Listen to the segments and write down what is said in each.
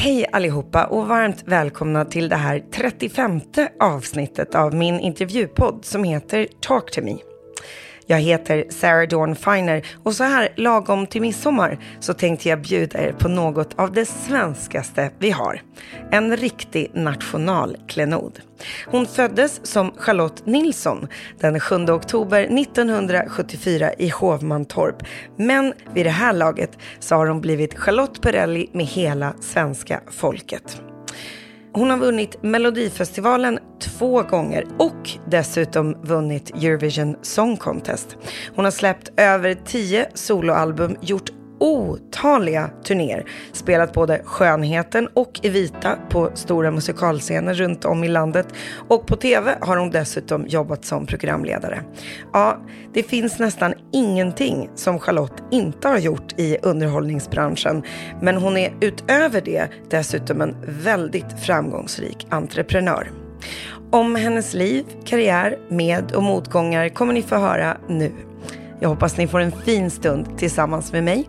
Hej allihopa och varmt välkomna till det här 35 avsnittet av min intervjupodd som heter Talk to me. Jag heter Sarah Dawn Finer och så här lagom till midsommar så tänkte jag bjuda er på något av det svenskaste vi har. En riktig nationalklenod. Hon föddes som Charlotte Nilsson den 7 oktober 1974 i Hovmantorp. Men vid det här laget så har hon blivit Charlotte Perrelli med hela svenska folket. Hon har vunnit Melodifestivalen två gånger och dessutom vunnit Eurovision Song Contest. Hon har släppt över tio soloalbum, gjort otaliga turnéer. Spelat både Skönheten och Evita på stora musikalscener runt om i landet. Och på TV har hon dessutom jobbat som programledare. Ja, det finns nästan ingenting som Charlotte inte har gjort i underhållningsbranschen. Men hon är utöver det dessutom en väldigt framgångsrik entreprenör. Om hennes liv, karriär, med och motgångar kommer ni få höra nu. Jag hoppas ni får en fin stund tillsammans med mig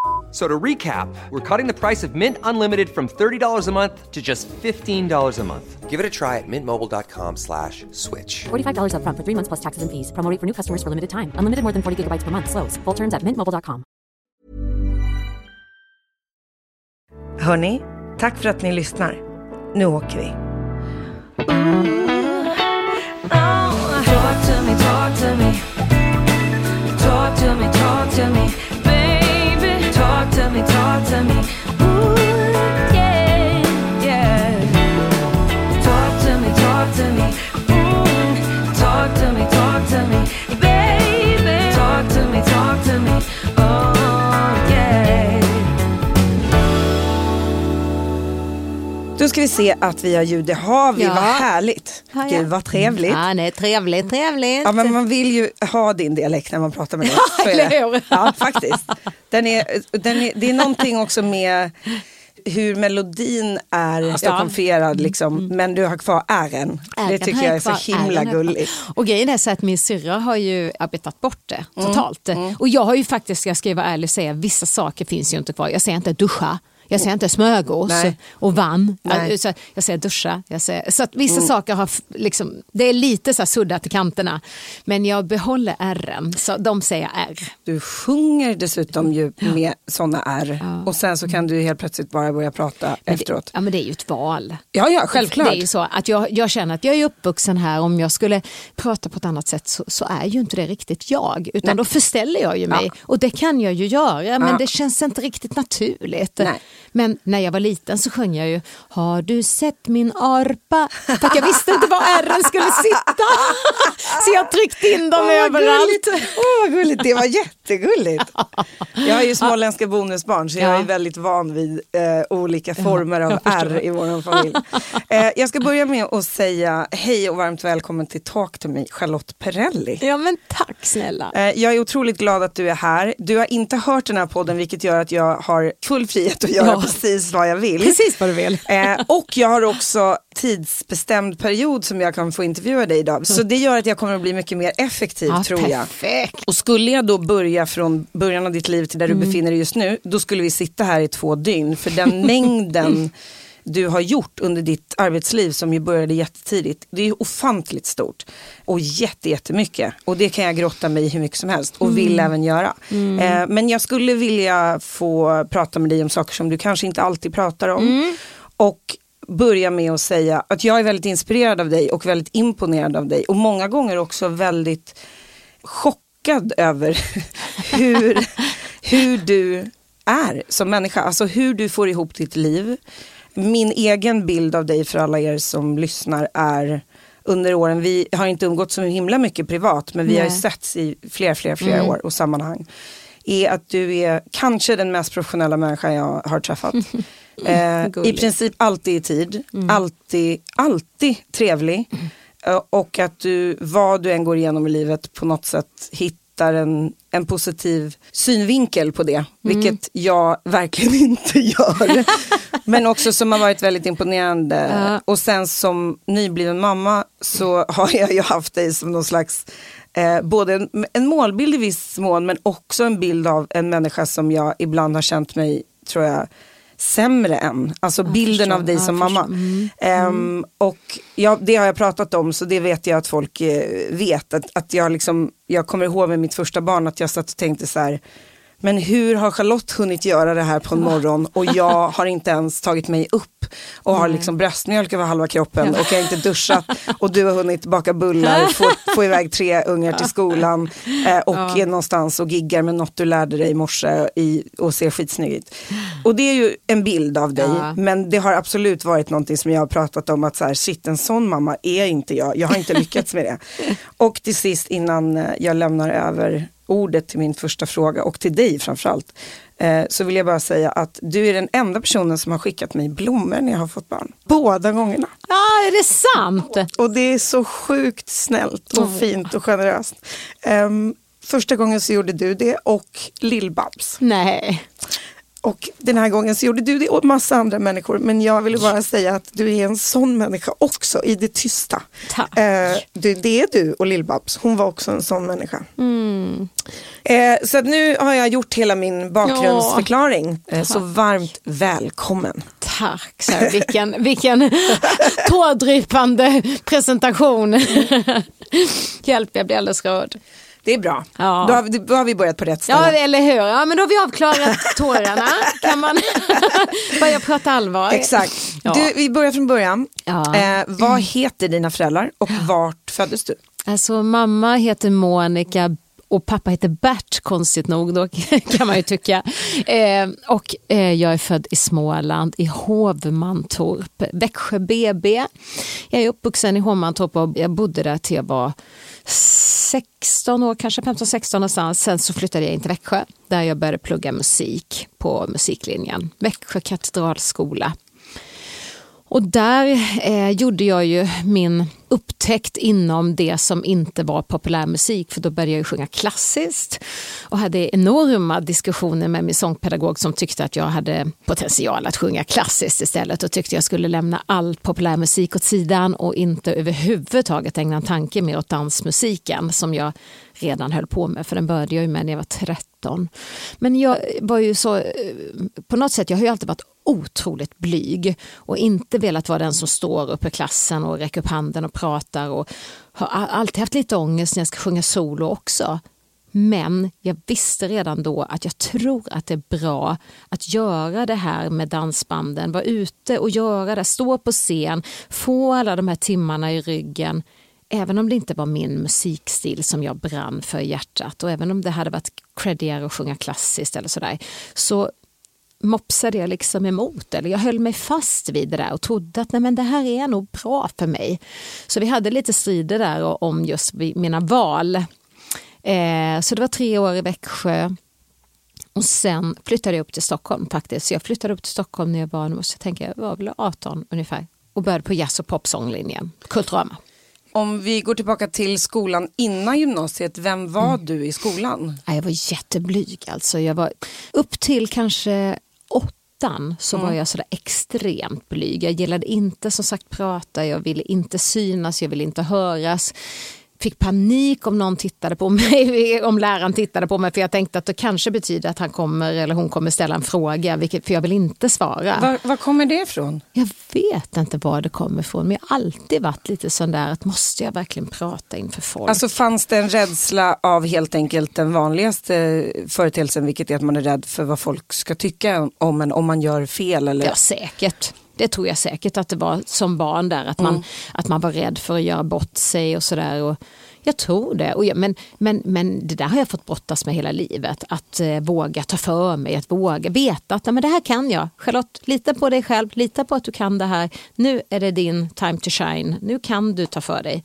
So to recap, we're cutting the price of Mint Unlimited from $30 a month to just $15 a month. Give it a try at mintmobile.com slash switch. $45 upfront for three months plus taxes and fees. Promo for new customers for limited time. Unlimited more than 40 gigabytes per month. Slows. Full terms at mintmobile.com. Hörni, tack för att ni lyssnar. Nu åker vi. Talk to me, talk to me. Talk to me, talk to me. Talk to me, Då ska vi se att vi har ljud. Det har vi, Ja. vad härligt. Ja, ja. Gud vad trevligt. Ja, nej, trevligt, trevligt. Ja, men man vill ju ha din dialekt när man pratar med dig. Ja, eller hur? Ja, faktiskt. Den är, den är, det är någonting också med hur melodin är stockholmfierad, liksom, men du har kvar ären. Det tycker jag är så himla gulligt. Och grejen är så att min syrra har ju arbetat bort det Mm, totalt. Och jag har ju faktiskt, jag ska vara ärlig och säga, vissa saker finns ju inte kvar. Jag säger inte duscha. Jag säger inte smörgås Nej. och vann. Nej. Så Jag säger duscha. Jag säger, så att vissa saker har, liksom, det är lite så suddat i kanterna. Men jag behåller ärren, så de säger R. Du sjunger dessutom ju med sådana R och sen så kan du helt plötsligt bara börja prata Men det, efteråt. ja men det är ju ett val. Ja, ja, självklart. Det är ju så att jag, jag känner att jag är uppvuxen här. Om jag skulle prata på ett annat sätt så, så är ju inte det riktigt jag. Utan Nej. då förställer jag ju mig. Och det kan jag ju göra men Ja. det känns inte riktigt naturligt. Nej. Men när jag var liten så sjöng jag ju Har du sett min arpa? För jag visste inte var ärren skulle sitta. så jag tryckte in dem vad överallt. Åh, vad gulligt. Det var jättegulligt. Jag har ju småländska bonusbarn så jag Ja. är väldigt van vid eh, olika former av R i vår familj. Eh, jag ska börja med att säga hej och varmt välkommen till Talk to me, Charlotte Perrelli. Ja men tack snälla. Eh, Jag är otroligt glad att du är här. Du har inte hört den här podden vilket gör att jag har full frihet att göra Ja. precis vad jag vill. Precis vad du vill. Eh, och jag har också tidsbestämd period som jag kan få intervjua dig idag. Så det gör att jag kommer att bli mycket mer effektiv Ja, tror jag. perfekt. Och skulle jag då börja från början av ditt liv till där du befinner dig just nu, då skulle vi sitta här i två dygn. För den mängden du har gjort under ditt arbetsliv som ju började jättetidigt, det är ofantligt stort. Och jätte, jättemycket. Och det kan jag grotta mig i hur mycket som helst och vill även göra. Eh, men jag skulle vilja få prata med dig om saker som du kanske inte alltid pratar om. Och börja med att säga att jag är väldigt inspirerad av dig och väldigt imponerad av dig. Och många gånger också väldigt chockad över hur, hur du är som människa. Alltså hur du får ihop ditt liv. Min egen bild av dig för alla er som lyssnar är under åren, vi har inte umgått så himla mycket privat men vi har ju Nej. setts i fler, fler, fler år och sammanhang. Är att du är kanske den mest professionella människa jag har träffat. Eh, I princip alltid i tid, alltid, alltid trevlig. Eh, och att du, vad du än går igenom i livet på något sätt hittar hittar en, en positiv synvinkel på det, vilket jag verkligen inte gör. Men också som har varit väldigt imponerande. Och sen som nybliven mamma så har jag ju haft dig som någon slags Eh, både en, en målbild i viss mån men också en bild av en människa som jag ibland har känt mig, tror jag, sämre än. Alltså bilden förstår. av dig Ja, som jag mamma. Ehm, och ja, det har jag pratat om så det vet jag att folk eh, vet. Att, att jag, liksom, jag kommer ihåg med mitt första barn att jag satt och tänkte så här men hur har Charlotte hunnit göra det här på en morgon? Och jag har inte ens tagit mig upp och har liksom bröstmjölk över halva kroppen och jag har inte duschat. Och du har hunnit baka bullar, få, få iväg tre ungar till skolan eh, och är någonstans och giggar med något du lärde dig i morse i, och ser skitsnygg ut. Och det är ju en bild av dig Ja. men det har absolut varit någonting som jag har pratat om att så här, shit en sån mamma är inte jag, jag har inte lyckats med det. Och till sist innan eh, jag lämnar över ordet till min första fråga och till dig framförallt. Eh, så vill jag bara säga att du är den enda personen som har skickat mig blommor när jag har fått barn. Båda gångerna. Ja, är det sant? Och det är så sjukt snällt och fint och generöst. Ehm, första gången så gjorde du det och Lill-Babs. Nej. Och den här gången så gjorde du det och massa andra människor. Men jag ville bara säga att du är en sån människa också i det tysta. Tack. Eh, du, det är du och Lill-Babs. Hon var också en sån människa. Mm. Eh, så att nu har jag gjort hela min bakgrundsförklaring. Eh, så varmt välkommen. Tack, så vilken, vilken tårdrypande presentation. Hjälp, jag blir alldeles rörd. Det är bra. Ja. Då, har, vi- då har vi börjat på rätt ställe. Ja, eller hur? Ja, men då har vi avklarat tårarna. Kan man börja prata allvar? Exakt. Ja. Du, vi börjar från början. Ja. Eh, vad heter dina föräldrar och vart föddes du? Alltså mamma heter Monica och pappa heter Bert, konstigt nog då kan man ju tycka. Eh, och eh, jag är född i Småland, i Hovmantorp, Växjö BB. Jag är uppvuxen i Hovmantorp och jag bodde där till jag var 16 år, kanske 15-16 någonstans. Sen så flyttade jag in till Växjö där jag började plugga musik på musiklinjen. Växjö katedralskola. Och där eh, gjorde jag ju min upptäckt inom det som inte var populärmusik för då började jag sjunga klassiskt och hade enorma diskussioner med min sångpedagog som tyckte att jag hade potential att sjunga klassiskt istället och tyckte jag skulle lämna all populärmusik åt sidan och inte överhuvudtaget ägna en tanke mer åt dansmusiken som jag redan höll på med för den började jag ju med när jag var 13. Men jag var ju så, eh, på något sätt, jag har ju alltid varit otroligt blyg och inte velat vara den som står uppe i klassen och räcker upp handen och pratar och har alltid haft lite ångest när jag ska sjunga solo också. Men jag visste redan då att jag tror att det är bra att göra det här med dansbanden, vara ute och göra det, stå på scen, få alla de här timmarna i ryggen. Även om det inte var min musikstil som jag brann för i hjärtat och även om det hade varit creddigare att sjunga klassiskt eller sådär, så mopsade jag liksom emot eller jag höll mig fast vid det där och trodde att nej men det här är nog bra för mig. Så vi hade lite strider där om just mina val. Eh, så det var tre år i Växjö och sen flyttade jag upp till Stockholm faktiskt. Så jag flyttade upp till Stockholm när jag var, måste jag tänka, jag var väl 18 ungefär och började på jazz och popsånglinjen, Kulturama. Om vi går tillbaka till skolan innan gymnasiet, vem var du i skolan? Ja, Jag var jätteblyg alltså. Jag var upp till kanske åttan så var jag sådär extremt blyg. Jag gillade inte som sagt prata, jag ville inte synas, jag ville inte höras. Fick panik om någon tittade på mig, om läraren tittade på mig för jag tänkte att det kanske betyder att han kommer eller hon kommer ställa en fråga, vilket, för jag vill inte svara. Var, var kommer det ifrån? Jag vet inte var det kommer ifrån men jag har alltid varit lite sån där att måste jag verkligen prata inför folk? Alltså fanns det en rädsla av helt enkelt den vanligaste företeelsen, vilket är att man är rädd för vad folk ska tycka om en om man gör fel? Eller? Ja, säkert. Det tror jag säkert att det var som barn där, att man, att man var rädd för att göra bort sig och sådär. Jag tror det. Och jag, men, men, men det där har jag fått brottas med hela livet. Att eh, våga ta för mig, att våga veta att nej, men det här kan jag. Charlotte, lita på dig själv, lita på att du kan det här. Nu är det din time to shine. Nu kan du ta för dig.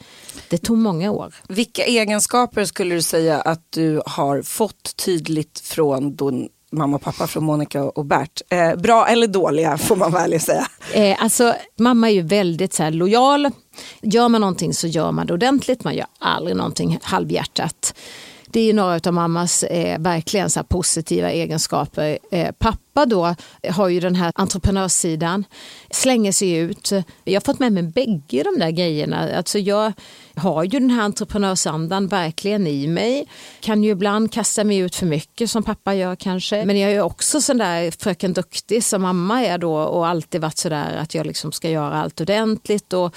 Det tog många år. Vilka egenskaper skulle du säga att du har fått tydligt från då mamma och pappa, från Monica och Bert? Eh, bra eller dåliga får man väl säga. Eh, alltså, mamma är ju väldigt så här, lojal. Gör man någonting så gör man det ordentligt. Man gör aldrig någonting halvhjärtat. Det är några av mammas eh, verkligen så här positiva egenskaper. Eh, pappa då har ju den här entreprenörssidan, slänger sig ut. Jag har fått med mig bägge de där grejerna. Alltså jag har ju den här entreprenörsandan verkligen i mig. Kan ju ibland kasta mig ut för mycket som pappa gör kanske. Men jag är också sån där fröken duktig som mamma är då och alltid varit sådär att jag liksom ska göra allt ordentligt. Och,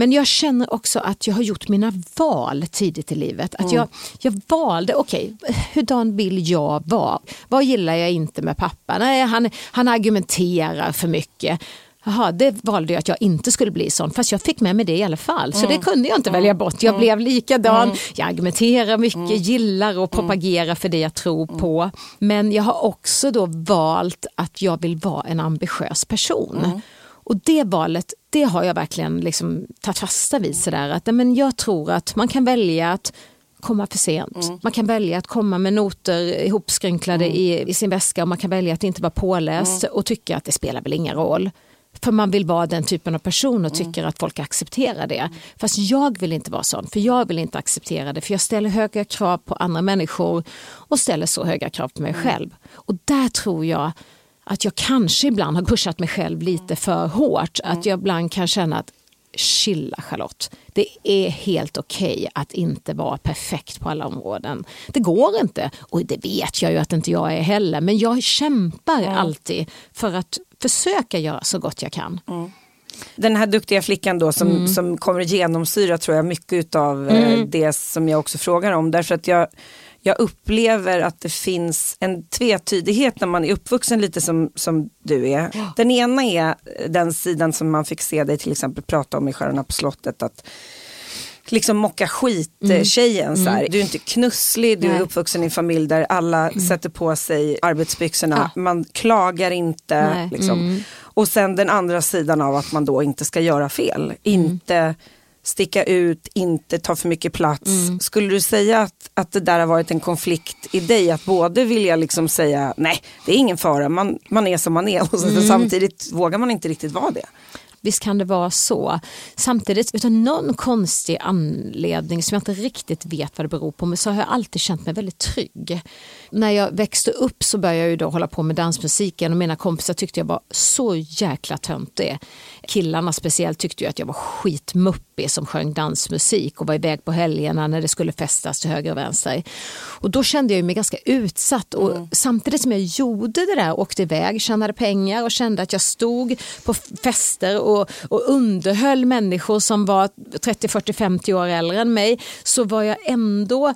men jag känner också att jag har gjort mina val tidigt i livet. Att jag, jag valde, okej, okay, hurdan vill jag vara? Vad gillar jag inte med pappa? Nej, han, han argumenterar för mycket. Jaha, det valde jag att jag inte skulle bli sån, fast jag fick med mig det i alla fall. Så det kunde jag inte välja bort. Jag blev likadan, jag argumenterar mycket, gillar och propagerar för det jag tror på. Men jag har också då valt att jag vill vara en ambitiös person. Och det valet, det har jag verkligen liksom tagit fasta vid. Sådär, att, men jag tror att man kan välja att komma för sent. Man kan välja att komma med noter ihopskrynklade i, i sin väska och man kan välja att inte vara påläst och tycka att det spelar väl ingen roll. För man vill vara den typen av person och tycker att folk accepterar det. Fast jag vill inte vara sån, för jag vill inte acceptera det. För jag ställer höga krav på andra människor och ställer så höga krav på mig själv. Och där tror jag att jag kanske ibland har pushat mig själv lite för hårt. Att jag ibland kan känna att chilla Charlotte. Det är helt okej okay att inte vara perfekt på alla områden. Det går inte och det vet jag ju att inte jag är heller. Men jag kämpar mm. alltid för att försöka göra så gott jag kan. Mm. Den här duktiga flickan då som, mm. som kommer genomsyra tror jag mycket av mm. det som jag också frågar om. Därför att jag jag upplever att det finns en tvetydighet när man är uppvuxen lite som, som du är. Den ena är den sidan som man fick se dig till exempel prata om i Stjärnorna på slottet. Att liksom mocka skit-tjejen. Mm. Mm. Du är inte knusslig, du Nej. är uppvuxen i en familj där alla mm. sätter på sig arbetsbyxorna. Ja. Man klagar inte. Liksom. Mm. Och sen den andra sidan av att man då inte ska göra fel. Mm. Inte sticka ut, inte ta för mycket plats. Mm. Skulle du säga att, att det där har varit en konflikt i dig? Att både vilja liksom säga nej, det är ingen fara, man, man är som man är och mm. samtidigt vågar man inte riktigt vara det. Visst kan det vara så. Samtidigt, utav någon konstig anledning som jag inte riktigt vet vad det beror på, men så har jag alltid känt mig väldigt trygg. När jag växte upp så började jag ju då hålla på med dansmusiken och mina kompisar tyckte jag var så jäkla töntig. Killarna speciellt tyckte ju att jag var skitmuppig som sjöng dansmusik och var iväg på helgerna när det skulle festas till höger och vänster. Och då kände jag mig ganska utsatt och mm. samtidigt som jag gjorde det där, åkte iväg, tjänade pengar och kände att jag stod på fester och, och underhöll människor som var 30, 40, 50 år äldre än mig så var jag ändå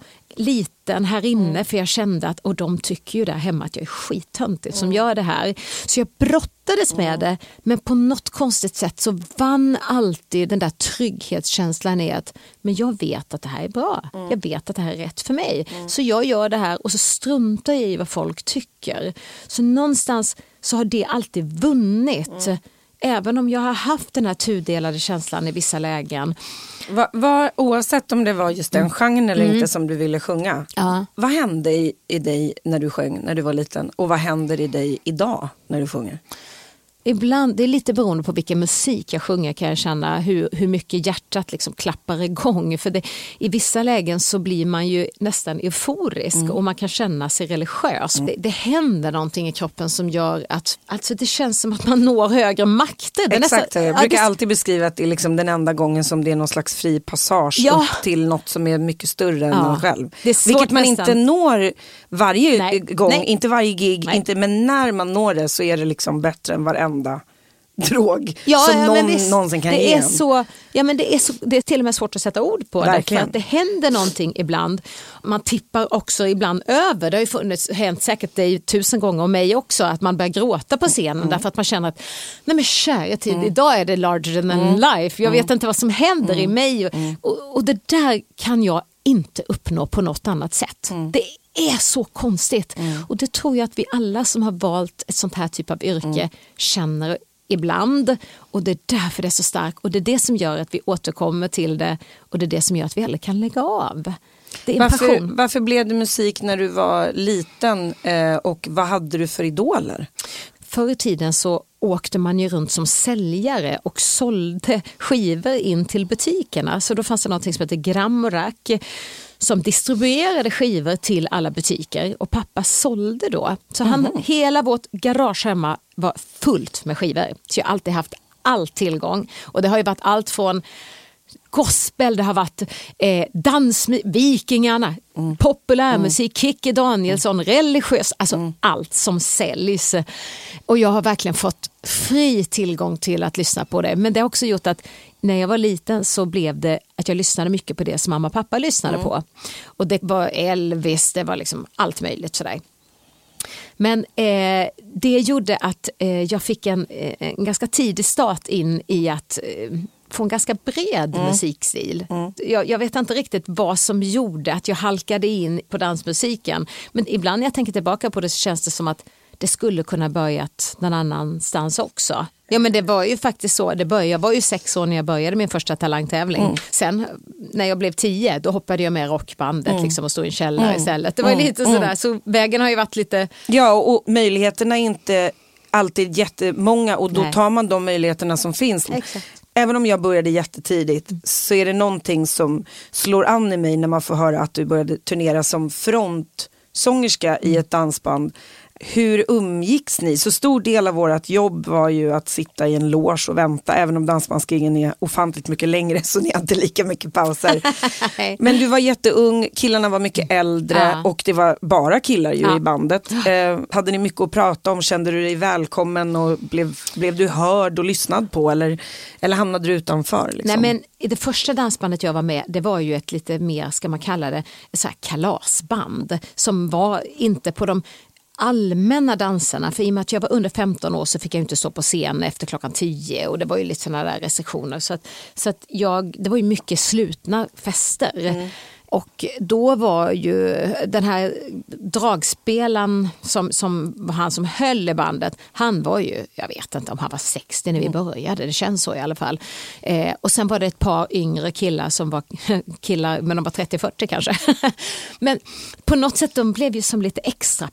liten här inne mm. för jag kände att och de tycker ju där hemma att jag är skittöntig mm. som gör det här. Så jag brottades mm. med det men på något konstigt sätt så vann alltid den där trygghetskänslan i att men jag vet att det här är bra. Mm. Jag vet att det här är rätt för mig. Mm. Så jag gör det här och så struntar jag i vad folk tycker. Så någonstans så har det alltid vunnit. Mm. Även om jag har haft den här tudelade känslan i vissa lägen Va, va, oavsett om det var just den mm. genren eller mm. inte som du ville sjunga. Ja. Vad hände i, i dig när du sjöng när du var liten och vad händer i dig idag när du sjunger? Ibland, det är lite beroende på vilken musik jag sjunger kan jag känna hur, hur mycket hjärtat liksom klappar igång. För det, I vissa lägen så blir man ju nästan euforisk mm. och man kan känna sig religiös. Mm. Det, det händer någonting i kroppen som gör att alltså det känns som att man når högre makter. Det Exakt, nästan, jag brukar alltid beskriva att det är liksom den enda gången som det är någon slags fri passage ja. upp till något som är mycket större än ja. en själv. Vilket man nästan. inte når varje Nej. gång, Nej. inte varje gig, inte, men när man når det så är det liksom bättre än varenda enda drog ja, som ja, någon visst, någonsin kan det ge är så, ja, men det, är så, det är till och med svårt att sätta ord på. Verkligen. Därför att det händer någonting ibland. Man tippar också ibland över. Det har ju funnits, hänt säkert dig tusen gånger och mig också att man börjar gråta på scenen mm. därför att man känner att nej men kära tid, mm. idag är det larger than mm. life. Jag vet mm. inte vad som händer i mm. mig. Mm. Och, och, det där kan jag inte uppnå på något annat sätt. Det är så konstigt. Mm. Och det tror jag att vi alla som har valt ett sånt här typ av yrke mm. känner ibland. Och det är därför det är så starkt. Och det är det som gör att vi återkommer till det. Och det är det som gör att vi aldrig kan lägga av. Varför, varför blev det musik när du var liten eh, och vad hade du för idoler? Förr i tiden så åkte man ju runt som säljare och sålde skivor in till butikerna. Så då fanns det något som hette Gram och Rack som distribuerade skivor till alla butiker och pappa sålde då. Så han, hela vårt garage hemma var fullt med skivor. Så jag har alltid haft all tillgång. Och det har ju varit allt från gospel, det har varit eh, dans, Vikingarna, populärmusik, Kikki Danielsson, religiös, alltså allt som säljs. Och jag har verkligen fått fri tillgång till att lyssna på det. Men det har också gjort att när jag var liten så blev det att jag lyssnade mycket på det som mamma och pappa lyssnade på. Och det var Elvis, det var liksom allt möjligt sådär. Men eh, det gjorde att eh, jag fick en, eh, en ganska tidig start in i att eh, få en ganska bred musikstil. Jag, jag vet inte riktigt vad som gjorde att jag halkade in på dansmusiken. Men ibland när jag tänker tillbaka på det så känns det som att det skulle kunna börjat någon annanstans också. Ja men det var ju faktiskt så, det började, jag var ju sex år när jag började min första talangtävling. Sen när jag blev tio då hoppade jag med rockbandet liksom, och stod i en källare istället. Det var ju lite sådär, så vägen har ju varit lite Ja, och möjligheterna är inte alltid jättemånga och då Nej. tar man de möjligheterna som finns. Exakt. Även om jag började jättetidigt så är det någonting som slår an i mig när man får höra att du började turnera som frontsångerska i ett dansband. Hur umgicks ni? Så stor del av vårt jobb var ju att sitta i en loge och vänta, även om dansbandsgiggen är ofantligt mycket längre så ni inte lika mycket pauser. Men du var jätteung, killarna var mycket äldre Ja. och det var bara killar ju Ja. i bandet. Eh, hade ni mycket att prata om? Kände du dig välkommen och blev, blev du hörd och lyssnad på eller, eller hamnade du utanför? Liksom? Nej men i det första dansbandet jag var med det var ju ett lite mer, ska man kalla det, så kalasband som var inte på de allmänna danserna för i och med att jag var under 15 år så fick jag inte stå på scen efter klockan 10 och det var ju lite sådana där restriktioner så att, så att jag, det var ju mycket slutna fester. Och då var ju den här dragspelaren som, som var han som höll i bandet, han var ju, jag vet inte om han var 60 när vi började, det känns så i alla fall. Eh, och sen var det ett par yngre killar som var killar, men de var 30-40 kanske. men på något sätt de blev ju som lite extra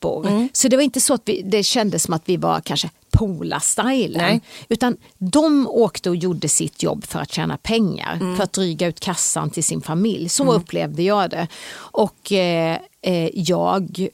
pappor. Så det var inte så att vi, det kändes som att vi var kanske Pola-stylen. Nej. Utan de åkte och gjorde sitt jobb för att tjäna pengar, för att dryga ut kassan till sin familj. Så upplevde jag det. Och eh, eh, jag,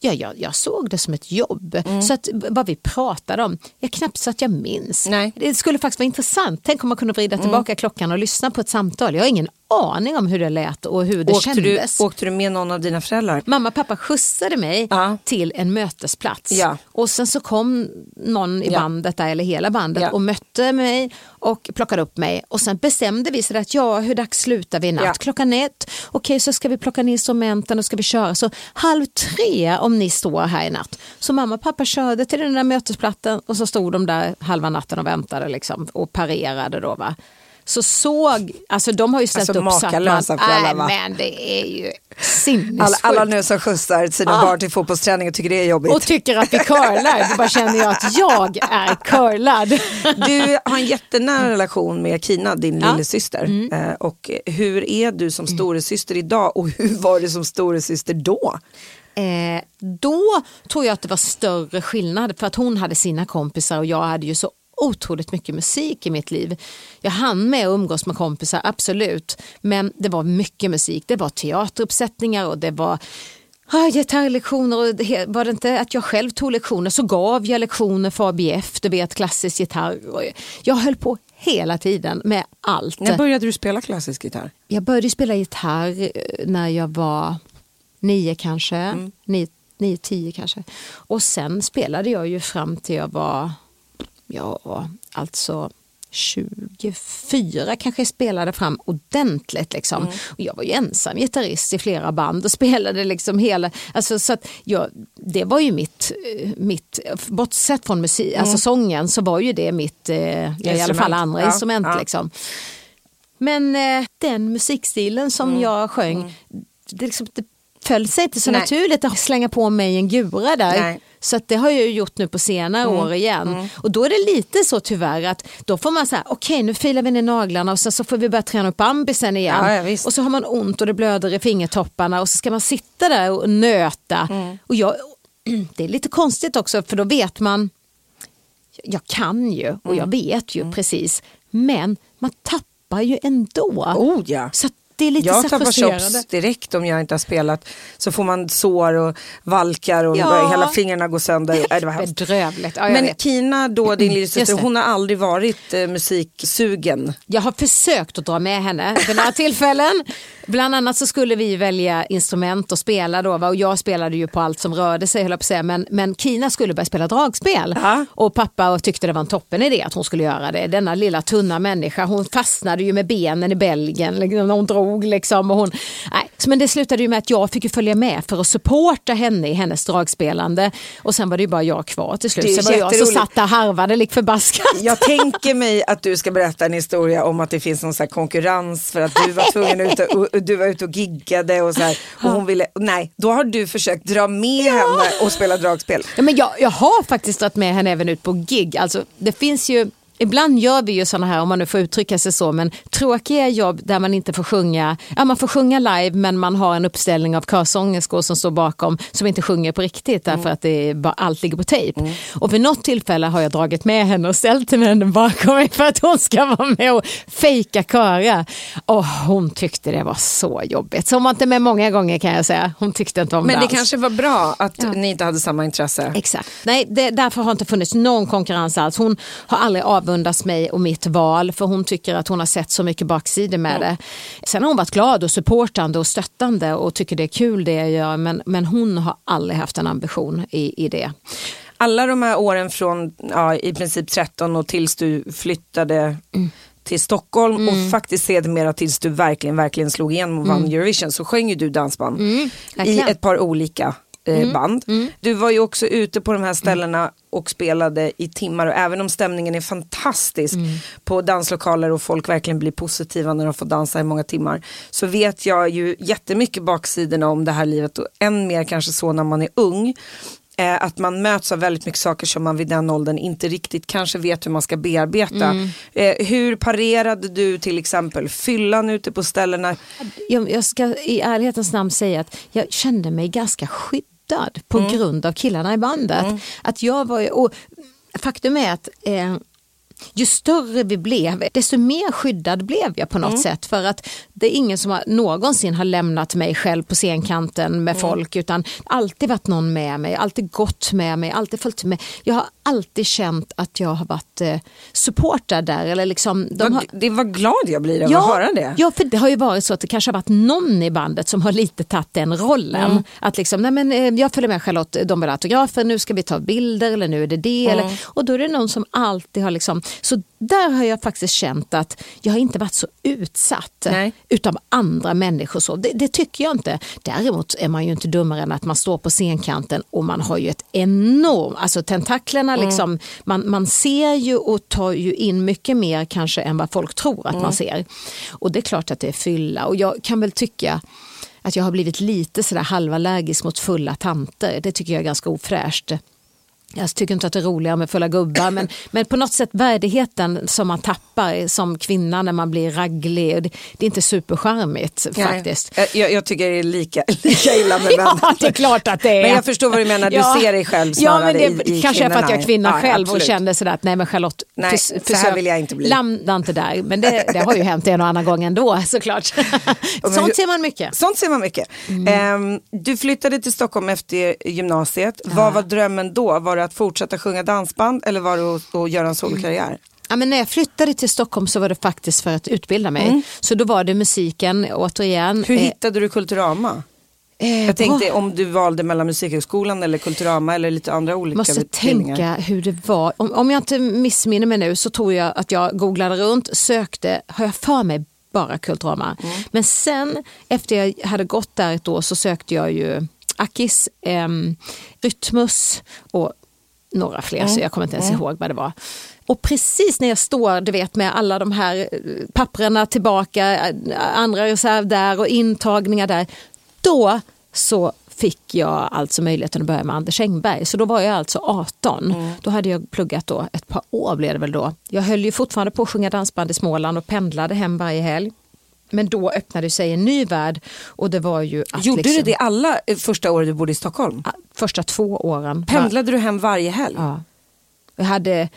ja, jag, jag såg det som ett jobb. Så att vad vi pratade om, jag knappt så att jag minns. Nej. Det skulle faktiskt vara intressant. Tänk om man kunde vrida tillbaka klockan och lyssna på ett samtal. Jag har ingen aning om hur det lät och hur det åkte, du, kändes. åkte du med någon av dina föräldrar? Mamma och pappa skjutsade mig Ja. till en mötesplats. Ja. Och sen så kom någon i Ja. bandet där, eller hela bandet och mötte mig och plockade upp mig. Och sen bestämde vi så att ja, hur dags slutar vi i natt? Klockan ett. Okej, så ska vi plocka ner instrumenten och ska vi köra. Så halv tre om ni står här i natt. Så mamma och pappa körde till den där mötesplattan och så stod de där halva natten och väntade liksom, och parerade då va. Så såg, alltså de har ju ställt Alltså, upp så att man, nej va? men det är ju. Alla, alla nu som skjutsar sina Ah. barn till fotbollsträning och tycker det är jobbigt. och tycker att vi curlar. Då bara känner jag att jag är curlad. Du har en jättenära relation med Kina, din Ja. lillasyster. Eh, Och hur är du som storasyster idag och hur var du som storasyster då? Eh, då tror jag att det var större skillnad för att hon hade sina kompisar och jag hade ju så otroligt mycket musik i mitt liv. Jag hann med att umgås med kompisar, absolut. Men det var mycket musik. Det var teateruppsättningar och det var ah, gitarrlektioner. Och var det inte att jag själv tog lektioner så gav jag lektioner för ABF, du vet klassisk gitarr. Jag höll på hela tiden med allt. När började du spela klassisk gitarr? Jag började spela gitarr eh, när jag var nio kanske, nio, nio, tio kanske. Och sen spelade jag ju fram till jag var, ja alltså 24 kanske jag spelade fram ordentligt. Liksom. Och jag var ju ensam gitarrist i flera band och spelade liksom hela, alltså, så att jag, det var ju mitt, eh, mitt bortsett från musik, alltså sången så var ju det mitt, eh, i alla fall andra Ja, instrument. ja. Liksom. Men eh, den musikstilen som Mm. jag sjöng, det, liksom, det föll sig inte så Nej. naturligt att slänga på mig en gura där. Nej. Mm. Så att det har jag ju gjort nu på senare år igen. Och då är det lite så tyvärr att då får man säga okej nu filar vi ner naglarna och sen så får vi börja träna upp bambisen igen. Ja, ja, och så har man ont och det blöder i fingertopparna och så ska man sitta där och nöta. Mm. Och jag, det är lite konstigt också för då vet man jag kan ju och Mm. jag vet ju precis men man tappar ju ändå. Oh ja. Så det är lite jag tappar chops direkt om jag inte har spelat. Så får man sår och valkar och Ja. hela fingrarna går sönder. Nej, det var. Bedrövligt. Ja, Men vet. Kina då, din lillasyster, Just det. hon har aldrig varit eh, musiksugen. jag har försökt att dra med henne vid några tillfällen. Bland annat så skulle vi välja instrument och spela då. va, Och jag spelade ju på allt som rörde sig höll på att säga. Men, men Kina skulle börja spela dragspel. Ja. Och pappa tyckte det var en toppen idé att hon skulle göra det. Denna lilla tunna människa. Hon fastnade ju med benen i Belgien liksom, när hon drog. Liksom, och hon, nej. Men det slutade ju med att jag fick följa med för att supporta henne i hennes dragspelande. Och sen var det ju bara jag kvar till slut. Så var jag som satt där harvade lik förbaskat. Jag tänker mig att du ska berätta en historia om att det finns någon konkurrens för att du var tvungen ut och, och du var ute och giggade och så här. Och hon ville, nej, då har du försökt dra med henne och spela dragspel. Ja, men jag, jag har faktiskt dragit med henne även ut på gig. Alltså, det finns ju Ibland gör vi ju sådana här, om man nu får uttrycka sig så, men tråkiga jobb där man inte får sjunga. Ja, man får sjunga live men man har en uppställning av körsångerskor som står bakom som inte sjunger på riktigt därför att det bara, allt ligger på tejp. Och vid något tillfälle har jag dragit med henne och ställt henne bakom mig för att hon ska vara med och fejka köra. Och hon tyckte det var så jobbigt. Så hon var inte med många gånger kan jag säga. Hon tyckte inte om Men det alls. kanske var bra att ni inte hade samma intresse. Exakt. Nej, det, därför har inte funnits någon konkurrens alls. Hon har aldrig avundats mig och mitt val för hon tycker att hon har sett så mycket baksidor med det. Sen har hon varit glad och supportande och stöttande och tycker det är kul det jag gör men, men hon har aldrig haft en ambition i, i det. Alla de här åren från ja, i princip 13 och tills du flyttade till Stockholm och faktiskt sedermera tills du verkligen, verkligen slog igenom och vann Eurovision så sjöng ju du dansband i verkligen. ett par olika eh, band. Du var ju också ute på de här ställena och spelade i timmar. Och även om stämningen är fantastisk på danslokaler och folk verkligen blir positiva när de får dansa i många timmar så vet jag ju jättemycket baksidorna om det här livet. Och än mer kanske så när man är ung. Eh, att man möts av väldigt mycket saker som man vid den åldern inte riktigt kanske vet hur man ska bearbeta. Eh, hur parerade du till exempel fyllan ute på ställena? Jag, jag ska i ärlighetens namn säga att jag kände mig ganska skyddad på grund av killarna i bandet. Att jag var, och faktum är att eh, ju större vi blev, desto mer skyddad blev jag på något sätt. För att det är ingen som har, någonsin har lämnat mig själv på scenkanten med folk utan alltid varit någon med mig, alltid gått med mig, alltid följt med. Jag har alltid känt att jag har varit eh, supportad där. Eller liksom, de har, Vad- Det var glad jag blir av att höra det. Ja, för det har ju varit så att det kanske har varit någon i bandet som har lite tagit den rollen. Mm. Att liksom, nej men eh, jag följer med Charlotte, de vill ha autografer, nu ska vi ta bilder eller nu är det det. Mm. Eller, och då är det någon som alltid har liksom, så där har jag faktiskt känt att jag har inte varit så utsatt Nej. utav andra människor. Så. Det, det tycker jag inte. Däremot är man ju inte dummare än att man står på scenkanten och man har ju ett enormt, alltså tentaklerna liksom, man, man ser ju och tar ju in mycket mer kanske än vad folk tror att man ser. Och det är klart att det är fylla och jag kan väl tycka att jag har blivit lite sådär halvallergisk mot fulla tanter. Det tycker jag är ganska ofräscht. Jag tycker inte att det är roligare med fulla gubbar men, men på något sätt värdigheten som man tappar som kvinna när man blir ragglig, det, är inte supercharmigt faktiskt. Jag, jag tycker det är lika, lika illa med Ja, män. det är klart att det är. Men jag förstår vad du menar, du Ja. ser dig själv Ja, snarare men det i, i kanske är för att jag är kvinna Ja, själv absolut. och kände sådär att nej men Charlotte, Nej, förs- så här vill jag inte bli. Landa inte där. Men det, det har ju hänt en och annan gång ändå såklart. Sånt ser man mycket. Sånt ser man mycket. Mm. Ehm, du flyttade till Stockholm efter gymnasiet. Vad var drömmen då? Var det att fortsätta sjunga dansband eller var det att, göra en solokarriär? Ja, men när jag flyttade till Stockholm så var det faktiskt för att utbilda mig. Så då var det musiken återigen. Hur Eh, hittade du Kulturama? eh, Jag tänkte om du valde mellan Musikhögskolan eller Kulturama eller lite andra olika måste tänka hur det var. Om, om jag inte missminner mig nu så tror jag att jag googlade runt, sökte, har jag för mig bara Kulturama. Men sen efter jag hade gått där ett år så sökte jag ju Akis, ehm, Rytmus och några fler så jag kommer inte ens ihåg vad det var. Och precis när jag står du vet, med alla de här eh, papperna tillbaka, eh, andra reserv där och intagningar där, då så fick jag alltså möjligheten att börja med Anders Engberg. Så då var jag alltså 18. Då hade jag pluggat då, ett par år blev det väl då. Jag höll ju fortfarande på att sjunga dansband i Småland och pendlade hem varje helg. Men då öppnade sig en ny värld och det var ju att Gjorde liksom, du det alla eh, första året du bodde i Stockholm? första två åren. Pendlade du hem varje helg? Ja. Jag hade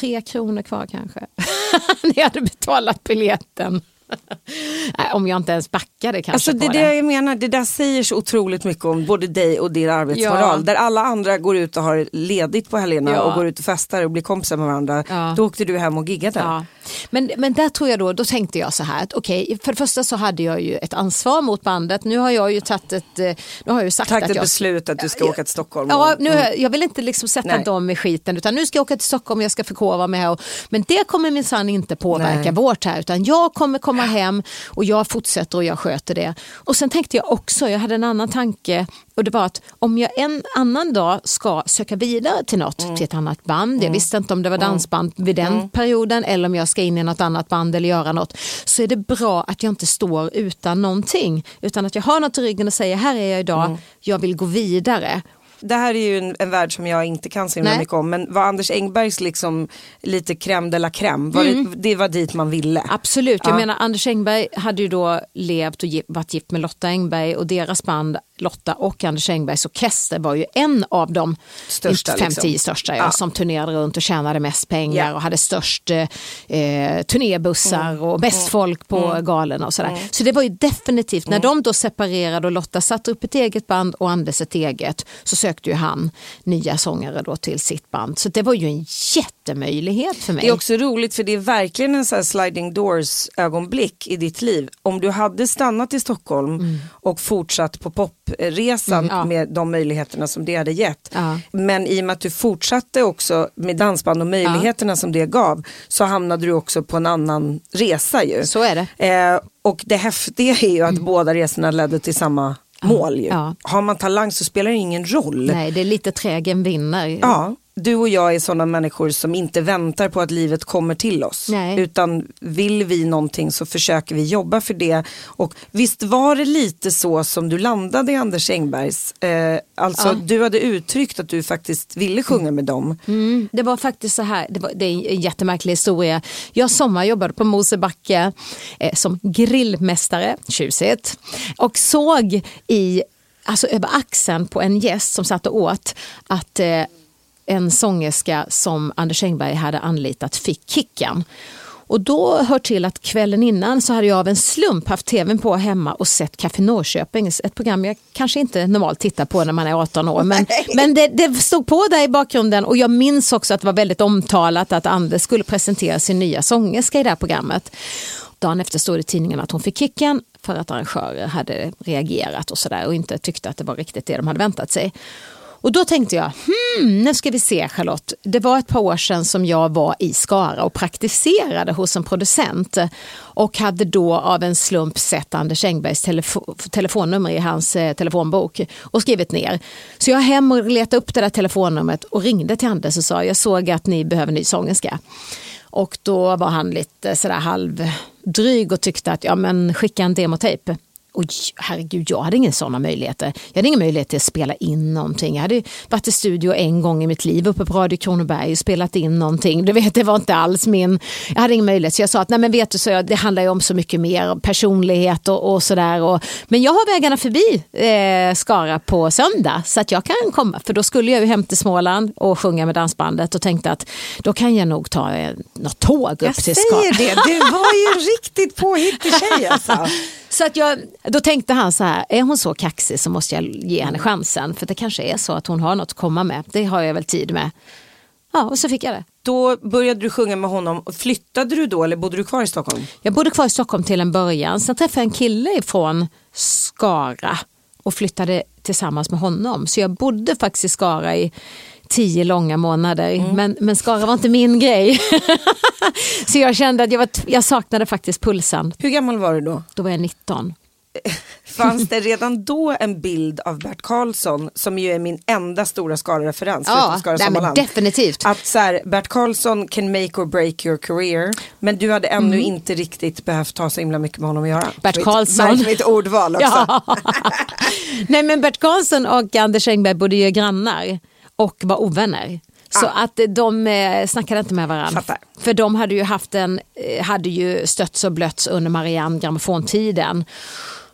tre kronor kvar kanske. När jag hade betalat biljetten. Om jag inte ens backade kanske Alltså det på det. det jag menar, det där säger så otroligt mycket om både dig och din arbetsmoral. Ja. Där alla andra går ut och har ledigt på helgerna Ja. och går ut och festar och blir kompisar med varandra. Ja. Då åkte du hem och giggade. Ja. Men, men där tror jag då, då tänkte jag så här att okej, för det första så hade jag ju ett ansvar mot bandet. Nu har jag ju tagit ett, eh, nu har jag ju sagt Tagit att ett jag beslut att du ska åka till Stockholm. Ja, och- nu, har jag- jag vill inte liksom sätta Nej. dem i skiten utan nu ska jag åka till Stockholm, jag ska förkovra mig här. Och, men det kommer minsann inte påverka Nej. vårt här utan jag kommer komma hem och jag fortsätter och jag sköter det. Och sen tänkte jag också, jag hade en annan tanke och det var att om jag en annan dag ska söka vidare till något, Mm. till ett annat band, jag visste inte om det var dansband vid den Mm. perioden eller om jag ska in i något annat band eller göra något, så är det bra att jag inte står utan någonting utan att jag har något i ryggen och säger här är jag idag, Mm. jag vill gå vidare. Det här är ju en, en värld som jag inte kan så himla mycket om. Men var Anders Engbergs liksom lite crème de la crème? Var det, det var dit man ville? Absolut, jag Ja. menar Anders Engberg hade ju då levt och varit gift med Lotta Engberg och deras band Lotta och Anders Engbergs orkester var ju en av de Största, 5-10 liksom. största ja, Ja. som turnerade runt och tjänade mest pengar Ja. och hade störst eh, turnébussar och bäst folk på galorna och sådär. Så det var ju definitivt, när de då separerade och Lotta satte upp ett eget band och Anders ett eget så sökte ju han nya sångare då till sitt band. Så det var ju en jättemöjlighet för mig. Det är också roligt för det är verkligen en sån här sliding doors ögonblick i ditt liv. Om du hade stannat i Stockholm och fortsatt på popresan Mm, ja. med de möjligheterna som det hade gett. Ja. Men i och med att du fortsatte också med dansband och möjligheterna som det gav så hamnade du också på en annan resa ju. Så är det. Eh, och det häftiga är ju att båda resorna ledde till samma mål ju. Ja. Har man talang så spelar det ingen roll. Nej, det är lite trägen vinner. Ja, du och jag är sådana människor som inte väntar på att livet kommer till oss. Nej. Utan vill vi någonting så försöker vi jobba för det. Och visst var det lite så som du landade i Anders Engbergs. Eh, alltså du hade uttryckt att du faktiskt ville sjunga med dem. Mm, det var faktiskt så här, det, var, det är en jättemärklig historia. Jag sommarjobbade på Mosebacke eh, som grillmästare, tjusigt, och såg i, alltså över axeln på en gäst som satt och åt att eh, en sångerska som Anders Engberg hade anlitat fick kicken. Och då hör till att kvällen innan så hade jag av en slump haft tvn på hemma och sett Café Norrköping, ett program jag kanske inte normalt tittar på när man är 18 år. Men, men det, det stod på där i bakgrunden och jag minns också att det var väldigt omtalat att Anders skulle presentera sin nya sångerska i det här programmet. Dagen efter stod det i tidningen att hon fick kicken för att arrangörer hade reagerat och sådär och inte tyckte att det var riktigt det de hade väntat sig. Och då tänkte jag, hmm, nu ska vi se Charlotte. Det var ett par år sedan som jag var i Skara och praktiserade hos en producent och hade då av en slump sett Anders Engbergs telefo- telefonnummer i hans eh, telefonbok och skrivit ner. Så jag hem och letade upp det där telefonnumret och ringde till Anders och sa, jag såg att ni behöver ny sångerska. Och då var han lite sådär halvdryg och tyckte att ja men skicka en demotejp. Och herregud, jag hade ingen sådana möjligheter. Jag hade ingen möjlighet till att spela in någonting. Jag hade varit i studio en gång i mitt liv uppe på Radio Kronoberg och spelat in någonting. Du vet, det var inte alls min... Jag hade ingen möjlighet. Så jag sa att nej men vet du, så jag, det handlar ju om så mycket mer personlighet och, och sådär. Men jag har vägarna förbi eh, Skara på söndag så att jag kan komma. För då skulle jag ju hem till Småland och sjunga med dansbandet och tänkte att då kan jag nog ta eh, något tåg upp Jag till Skara. säger det, du var ju riktigt påhittig tjej alltså. Så att jag, då tänkte han så här, är hon så kaxig så måste jag ge henne chansen. För det kanske är så att hon har något att komma med. Det har jag väl tid med. Ja, och så fick jag det. Då började du sjunga med honom. Flyttade du då eller bodde du kvar i Stockholm? Jag bodde kvar i Stockholm till en början. Sen träffade jag en kille från Skara och flyttade tillsammans med honom. Så jag bodde faktiskt i Skara i tio långa månader. Men, men Skara var inte min grej. så jag kände att jag, var, jag saknade faktiskt pulsen. Hur gammal var du då? Då var jag 19. Fanns det redan då en bild av Bert Karlsson som ju är min enda stora Skara-referens? Ja, Skara nej, men Sommarland. definitivt. Att så här, Bert Karlsson can make or break your career. Men du hade ännu inte riktigt behövt ta så himla mycket med honom att göra. Mm. Bert Karlsson. Märk mitt ordval också. Ja. Nej men Bert Karlsson och Anders Engberg bodde ju grannar och var ovänner. Så att de eh, snackade inte med varandra. Fattar. För de hade ju haft en, eh, hade ju stötts och blötts under Marianne grammofontiden.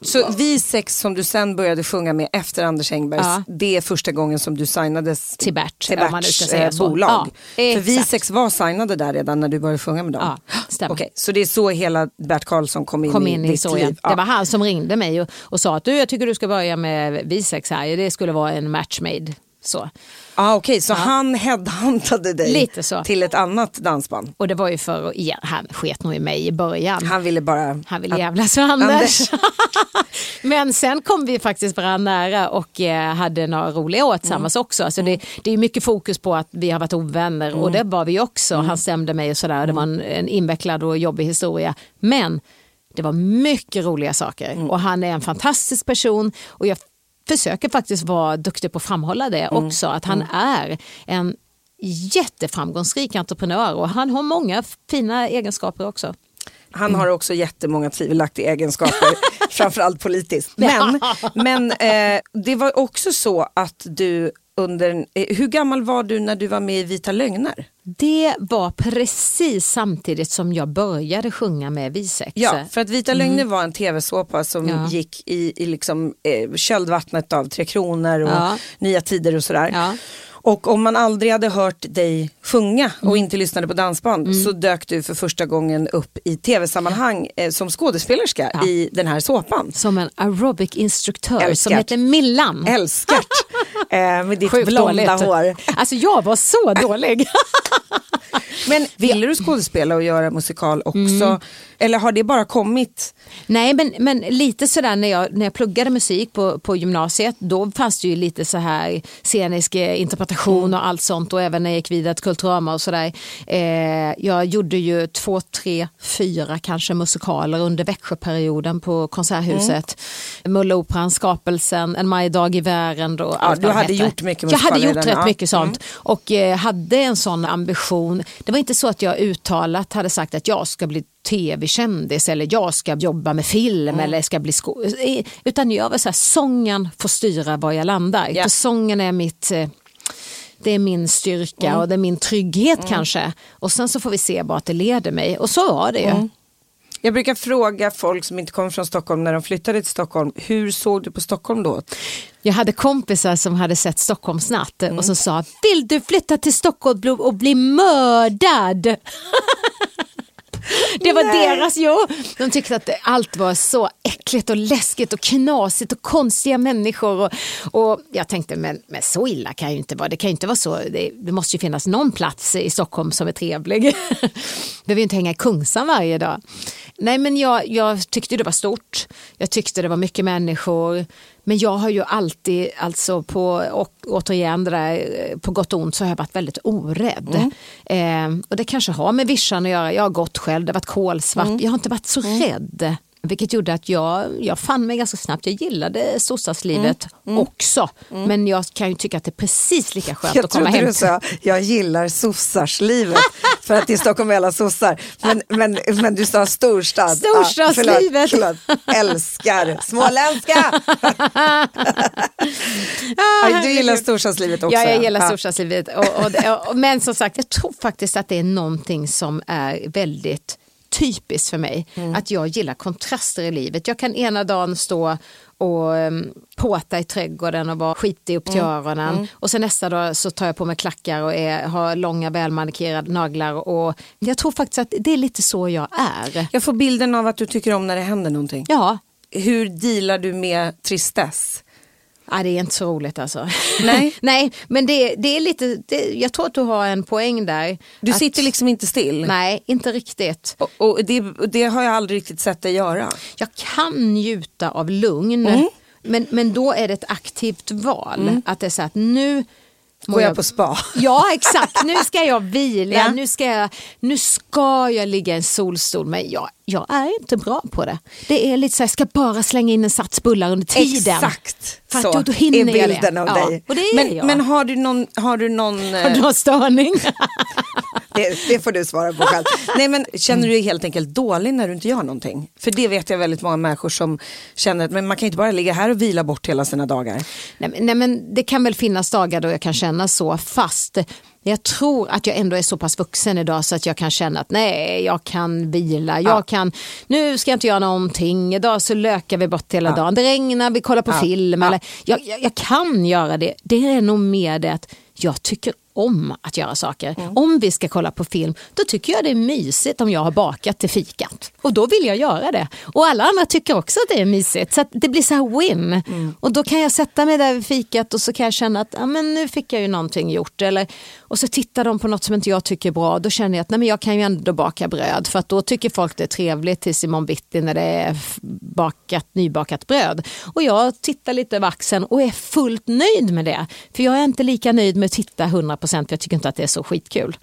Så vi sex som du sen började sjunga med efter Anders Engbergs, Ja. det är första gången som du signades Till Bert, till Berts eh, bolag. Ja, För vi sex var signade där redan när du började sjunga med dem. Ja. Okej, så det är så hela Bert Karlsson kom in, kom in i ditt historien. liv. Ja. Det var han som ringde mig och, och sa att du, jag tycker du ska börja med Visex här. Det skulle vara en match made. Så. Ah, Okej, så han headhuntade dig så. till ett annat dansband. Och det var ju för att, ja, han sket nog i mig i början. Han ville bara... Han ville jävlas med Anders. Men sen kom vi faktiskt varandra nära och eh, hade några roliga år tillsammans också. Alltså det, det är mycket fokus på att vi har varit ovänner och det var vi också. Han stämde mig och sådär. Det var en, en invecklad och jobbig historia. Men det var mycket roliga saker och han är en fantastisk person och jag försöker faktiskt vara duktig på att framhålla det också. Att han är en jätteframgångsrik entreprenör och han har många fina egenskaper också. Han har också jättemånga tvivelaktiga egenskaper, framförallt politiskt. Men, men eh, det var också så att du under, eh, hur gammal var du när du var med i Vita Lögner? Det var precis samtidigt som jag började sjunga med Visex. Ja, för att Vita Lögner var en tv-såpa som Ja. gick i, i liksom, eh, köldvattnet av Tre Kronor och Ja. Nya Tider och sådär. Ja. Och om man aldrig hade hört dig sjunga och Mm. inte lyssnade på dansband så dök du för första gången upp i tv-sammanhang eh, som skådespelerska Ja. i den här såpan. Som en aerobic-instruktör som heter Millan. Älskat! eh, med ditt Sjukt blonda dåligt. hår. Alltså jag var så dålig. Men ville du skådespela och göra musikal också? Mm. Eller har det bara kommit? Nej men, men lite sådär när jag, när jag pluggade musik på, på gymnasiet då fanns det ju lite så här scenisk eh, interpretation och allt sånt och även när jag gick vidare till Kulturama och sådär. Eh, jag gjorde ju två, tre, fyra kanske musikaler under Växjöperioden på Konserthuset. Mulla-operan, Skapelsen, En majdag i Värend och allt du hade hette. gjort mycket Jag hade gjort rätt ja. mycket sånt och eh, hade en sån ambition. Det var inte så att jag uttalat hade sagt att jag ska bli tv-kändis eller jag ska jobba med film Mm. eller ska bli sko- Utan jag var så här, sången får styra var jag landar. Ja. För sången är mitt eh, det är min styrka Mm. och det är min trygghet kanske. Och sen så får vi se vart det leder mig. Och så var det ju. Mm. Jag brukar fråga folk som inte kommer från Stockholm när de flyttade till Stockholm, hur såg du på Stockholm då? Jag hade kompisar som hade sett Stockholmsnatt Mm. och som sa vill du flytta till Stockholm och bli mördad? Det var deras, jo. De tyckte att allt var så äckligt och läskigt och knasigt och konstiga människor. Och, och jag tänkte, men, men så illa kan ju inte vara. Det kan ju inte vara så. Det, det måste ju finnas någon plats i Stockholm som är trevlig. Behöver ju inte hänga i Kungsan varje dag. Nej men jag, jag tyckte det var stort. Jag tyckte det var mycket människor. Men jag har ju alltid, alltså på, och återigen det där, eh, på gott och ont så har jag varit väldigt orädd. Eh, och det kanske har med vischan att göra. Jag har gått själv, det har varit kolsvart. Jag har inte varit så rädd. Vilket gjorde att jag, jag fann mig ganska snabbt. Jag gillade storstadslivet också. Men jag kan ju tycka att det är precis lika skönt Jag att komma trodde hem du sa, jag gillar sossars-livet för att i Stockholm är alla sossar. Men, men, men du sa storstad. Storstadslivet. Ja, förlåt, förlåt. Älskar småländska. Du gillar storstadslivet också. Ja, jag gillar Ja. storstadslivet. Och, och, och, men som sagt, jag tror faktiskt att det är någonting som är väldigt typiskt för mig. Mm. Att jag gillar kontraster i livet. Jag kan ena dagen stå och um, påta i trädgården och vara skitig upp till Mm. öronen. Och sen nästa dag så tar jag på mig klackar och är, har långa välmanikerade naglar. Och jag tror faktiskt att det är lite så jag är. Jag får bilden av att du tycker om när det händer någonting. Ja, Hur dealar du med tristess? Ja, det är inte så roligt alltså. Nej. Nej, men det, det är lite, det, jag tror att du har en poäng där. Du Att- sitter liksom inte still. Nej, inte riktigt. Och, och det, det har jag aldrig riktigt sett dig göra. Jag kan njuta av lugn, Mm. men, men då är det ett aktivt val. Att det är så att nu Går jag på spa? Ja exakt, nu ska jag vila, Ja. nu, ska jag, nu ska jag ligga i en solstol. Men jag, jag är inte bra på det. Det är lite så jag ska bara slänga in en sats bullar under tiden. Exakt För att så då, då är bilden av Ja, dig. men, jag. men har du någon, har du någon Har du eh, någon störning? det, det får du svara på själv. Nej men känner du dig helt enkelt dålig när du inte gör någonting? För det vet jag väldigt många människor som känner att men man kan inte bara ligga här och vila bort hela sina dagar. Nej, men- nej men det kan väl finnas dagar då jag kan känna så fast Jag tror att jag ändå är så pass vuxen idag så att jag kan känna att nej, jag kan vila, jag kan, nu ska jag inte göra någonting, idag så lökar vi bort hela dagen, det regnar, vi kollar på film, eller jag, jag, jag kan göra det. Det är nog mer det att jag tycker om att göra saker. Om vi ska kolla på film, då tycker jag det är mysigt om jag har bakat till fikat. Och då vill jag göra det. Och alla andra tycker också att det är mysigt. Så det blir så här win. Och då kan jag sätta mig där vid fikat och så kan jag känna att ja, men nu fick jag ju någonting gjort. Eller, och så tittar de på något som inte jag tycker är bra. Då känner jag att nej, men jag kan ju ändå baka bröd. För att då tycker folk det är trevligt tills imorgon bitti när det är bakat, nybakat bröd. Och jag tittar lite över axeln och är fullt nöjd med det. För jag är inte lika nöjd med att titta 100% för jag tycker inte att det är så skitkul.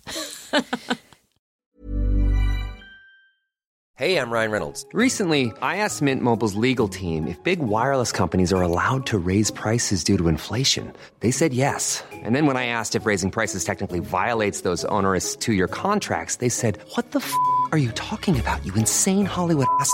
Hey, I'm Ryan Reynolds. Recently, I asked Mint Mobile's legal team if big wireless companies are allowed to raise prices due to inflation. They said yes. And then when I asked if raising prices technically violates those onerous two year contracts, they said, What the f are you talking about, you insane Hollywood ass?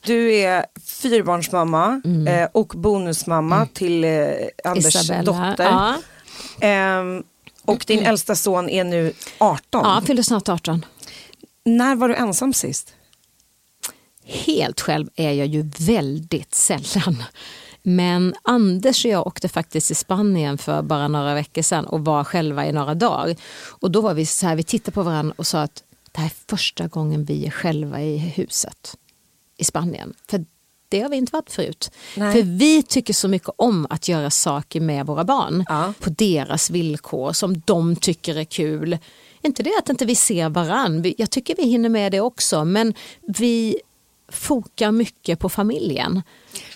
Du är fyrbarnsmamma eh, och bonusmamma till eh, Anders Isabella. dotter. Ja. Ehm, och din äldsta son är nu 18. Ja, fyller snart 18. När var du ensam sist? Helt själv är jag ju väldigt sällan. Men Anders och jag åkte faktiskt till Spanien för bara några veckor sedan och var själva i några dagar. Och då var vi så här, vi tittade på varandra och sa att det här är första gången vi är själva i huset i Spanien. För det har vi inte varit förut. Nej. För vi tycker så mycket om att göra saker med våra barn. Ja. På deras villkor som de tycker är kul. Inte det att inte vi ser varann. Jag tycker vi hinner med det också. Men vi fokar mycket på familjen.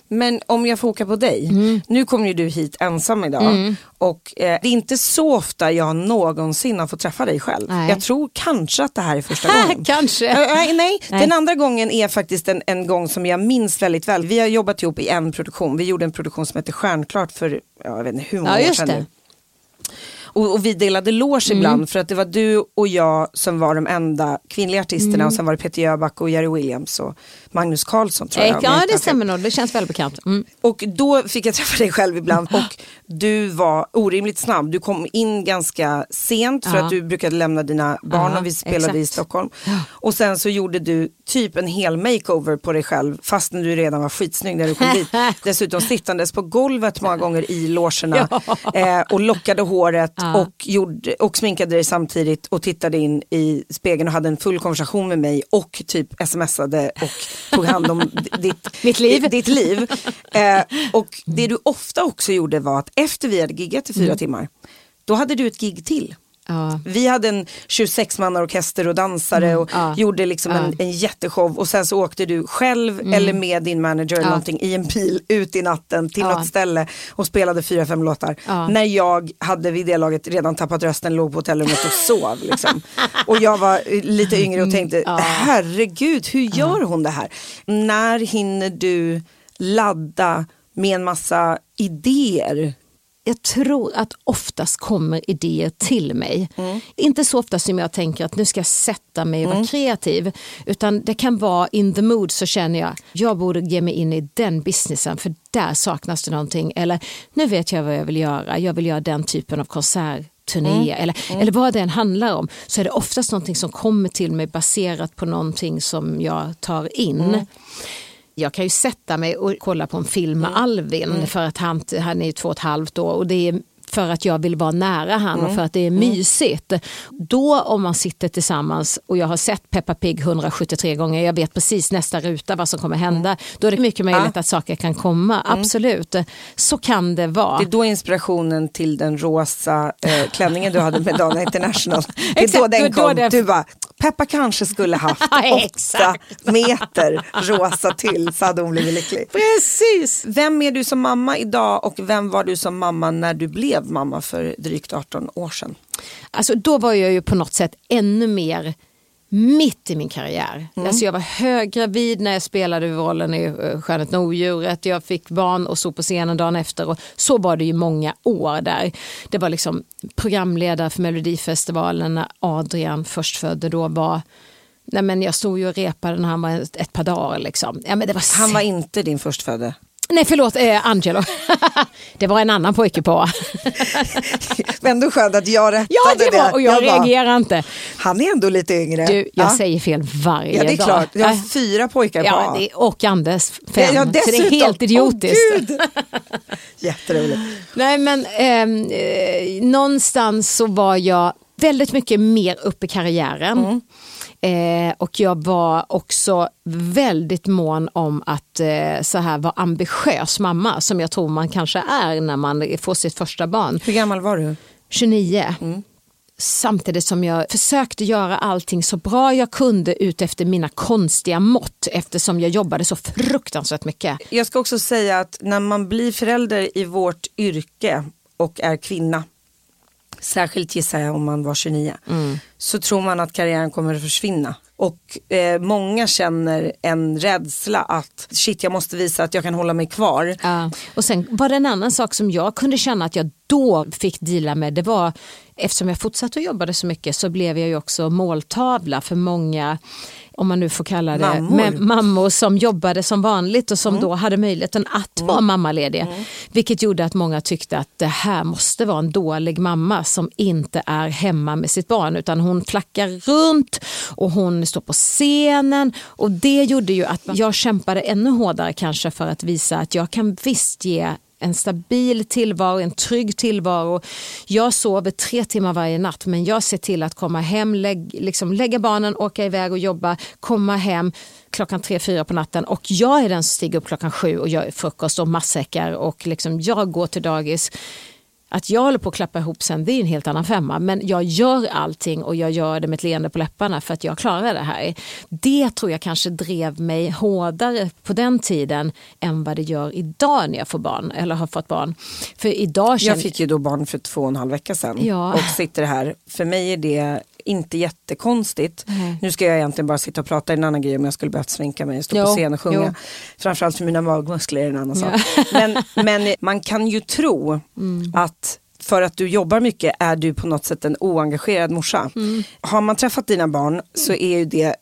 Men om jag åka på dig, Mm. nu kommer ju du hit ensam idag och eh, det är inte så ofta jag någonsin har fått träffa dig själv. Nej. Jag tror kanske att det här är första gången. Kanske. Eh, nej, nej, Nej. den andra gången är faktiskt en, en gång som jag minns väldigt väl. Vi har jobbat ihop i en produktion. Vi gjorde en produktion som heter Stjärnklart för ja, jag vet inte hur många Ja, år sedan nu. Och, och vi delade loge Mm. ibland för att det var du och jag som var de enda kvinnliga artisterna Mm. och sen var det Peter Jöback och Jerry Williams och Magnus Carlsson tror jag. jag Ja, det stämmer nog. Det känns välbekant. Mm. Och då fick jag träffa dig själv ibland och du var orimligt snabb. Du kom in ganska sent för Ja. att du brukade lämna dina barn Ja, och vi spelade i exakt. Stockholm. Och sen så gjorde du typ en hel makeover på dig själv fastän du redan var skitsnygg när du kom dit. Dessutom sittandes på golvet många gånger i logerna eh, och lockade håret och, gjorde, och sminkade dig samtidigt och tittade in i spegeln och hade en full konversation med mig och typ smsade och tog hand om ditt, Mitt liv. ditt liv. Eh, och det du ofta också gjorde var att efter vi hade giggat i fyra Mm. timmar, då hade du ett gig till. Ja. Vi hade en 26 mannaorkester och dansare och ja. gjorde liksom en, en jätteshow och sen så åkte du själv eller med din manager eller någonting i en bil ut i natten till Ja. något ställe och spelade fyra, fem låtar. Ja. När jag hade vid det laget redan tappat rösten, låg på hotellrummet och sov. Liksom. och jag var lite yngre och tänkte, herregud hur gör hon det här? När hinner du ladda med en massa idéer? Jag tror att oftast kommer idéer till mig. Inte så ofta som jag tänker att nu ska jag sätta mig och vara kreativ. Utan det kan vara in the mood så känner jag, jag borde ge mig in i den businessen för där saknas det någonting. Eller nu vet jag vad jag vill göra, jag vill göra den typen av konsert turné eller, eller vad det än handlar om så är det oftast någonting som kommer till mig baserat på någonting som jag tar in. Jag kan ju sätta mig och kolla på en film med Alvin för att han, han är två och ett halvt år och det är för att jag vill vara nära han Mm. och för att det är mysigt. Då om man sitter tillsammans och jag har sett Peppa Pig 173 gånger, jag vet precis nästa ruta vad som kommer hända, Mm. då är det mycket möjligt att saker kan komma. Absolut, så kan det vara. Det är då inspirationen till den rosa eh, klänningen du hade med Dana International, det är då Exakt, den då- då kom. det- Du bara, Peppa kanske skulle haft åtta meter rosa till så hade hon blivit lycklig. Precis. Vem är du som mamma idag och vem var du som mamma när du blev mamma för drygt 18 år sedan? Alltså, då var jag ju på något sätt ännu mer mitt i min karriär. Alltså, jag var höggravid när jag spelade rollen i uh, Skönheten och odjuret. Jag fick barn och stod på scenen dagen efter. Och så var det ju många år där. Det var liksom programledare för Melodifestivalen när Adrian förstfödde då var Nej, men jag stod ju och repade när han var ett, ett par dagar. Liksom. Ja, men det var Han var inte din förstfödde. Nej förlåt, eh, Angelo. det var en annan pojke på. Men ändå skönt att jag rättade ja det var och jag, bara, reagerar inte. Han är ändå lite yngre. Du, jag ja. säger fel varje Ja det är dag. klart, jag har Äh, fyra pojkar Ja, det, och Anders fem. Ja, så det är helt idiotiskt. Gud. Jätteroligt. Nej men ehm, eh, någonstans så var jag väldigt mycket mer upp i karriären. Eh, och jag var också väldigt mån om att eh, så här vara ambitiös mamma som jag tror man kanske är när man får sitt första barn. Hur gammal var du? 29. Samtidigt som jag försökte göra allting så bra jag kunde ut efter mina konstiga mått eftersom jag jobbade så fruktansvärt mycket. Jag ska också säga att när man blir förälder i vårt yrke och är kvinna, särskilt gissar jag om man var 29, så tror man att karriären kommer att försvinna. Och eh, många känner en rädsla att shit jag måste visa att jag kan hålla mig kvar. Ja. Och sen var det en annan sak som jag kunde känna att jag då fick dela med. Det var eftersom jag fortsatte att jobba så mycket så blev jag ju också måltavla för många om man nu får kalla det Mammor. mammor som jobbade som vanligt och som då hade möjligheten att vara mammalediga. Vilket gjorde att många tyckte att det här måste vara en dålig mamma som inte är hemma med sitt barn utan hon flackar runt och hon står på scenen. Och det gjorde ju att jag kämpade ännu hårdare kanske för att visa att jag kan visst ge en stabil tillvaro, en trygg tillvaro. Jag sover tre timmar varje natt men jag ser till att komma hem, lägg, liksom lägga barnen, åka iväg och jobba, komma hem klockan tre, fyra på natten och jag är den som stiger upp klockan sju och gör frukost och matsäckar och liksom jag går till dagis. Att jag håller på att klappa ihop sen det är en helt annan femma men jag gör allting och jag gör det med ett leende på läpparna för att jag klarar det här. Det tror jag kanske drev mig hårdare på den tiden än vad det gör idag när jag får barn eller har fått barn. För idag känner Jag fick ju då barn för två och en halv vecka sedan Ja. och sitter här. För mig är det inte jättekonstigt. Nej. Nu ska jag egentligen bara sitta och prata, en annan grej om jag skulle behövt sminka mig och stå Jo, på scen och sjunga. jo. Framförallt för mina magmuskler är en annan sak. Men, men man kan ju tro Mm. att för att du jobbar mycket är du på något sätt en oengagerad morsa. Mm. Har man träffat dina barn så är ju det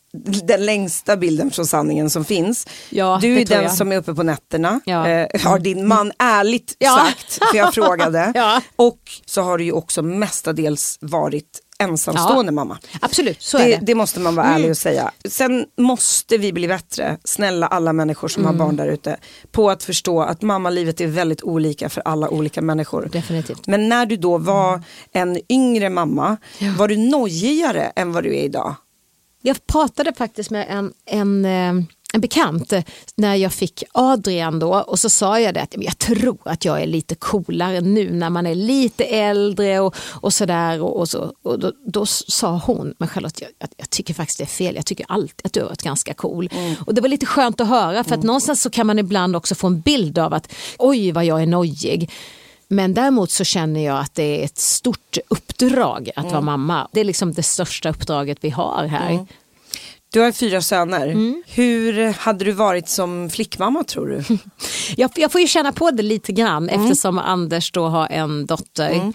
den längsta bilden från sanningen som finns. Ja, du är den jag. som är uppe på nätterna. Ja. Eh, har din man ärligt Ja. sagt, för jag frågade. Och så har du ju också mestadels varit ensamstående mamma. Absolut, så Det, är det. det. måste man vara ärlig och säga. Sen måste vi bli bättre, snälla alla människor som Mm. har barn där ute, på att förstå att mammalivet är väldigt olika för alla olika människor. Definitivt. Men när du då var en yngre mamma, var du nojigare än vad du är idag? Jag pratade faktiskt med en, en, eh, en bekant eh, när jag fick Adrian då och så sa jag det att jag tror att jag är lite coolare nu när man är lite äldre och, och sådär. Och, och, så, och då, då sa hon, men Charlotte jag, jag, tycker faktiskt det är fel, jag tycker alltid att du har varit ganska cool. Och det var lite skönt att höra för att någonstans så kan man ibland också få en bild av att oj vad jag är nojig. Men däremot så känner jag att det är ett stort uppdrag att vara mamma. Det är liksom det största uppdraget vi har här. Du har fyra söner. Mm. Hur hade du varit som flickmamma tror du? Jag, jag får ju känna på det lite grann eftersom Anders då har en dotter.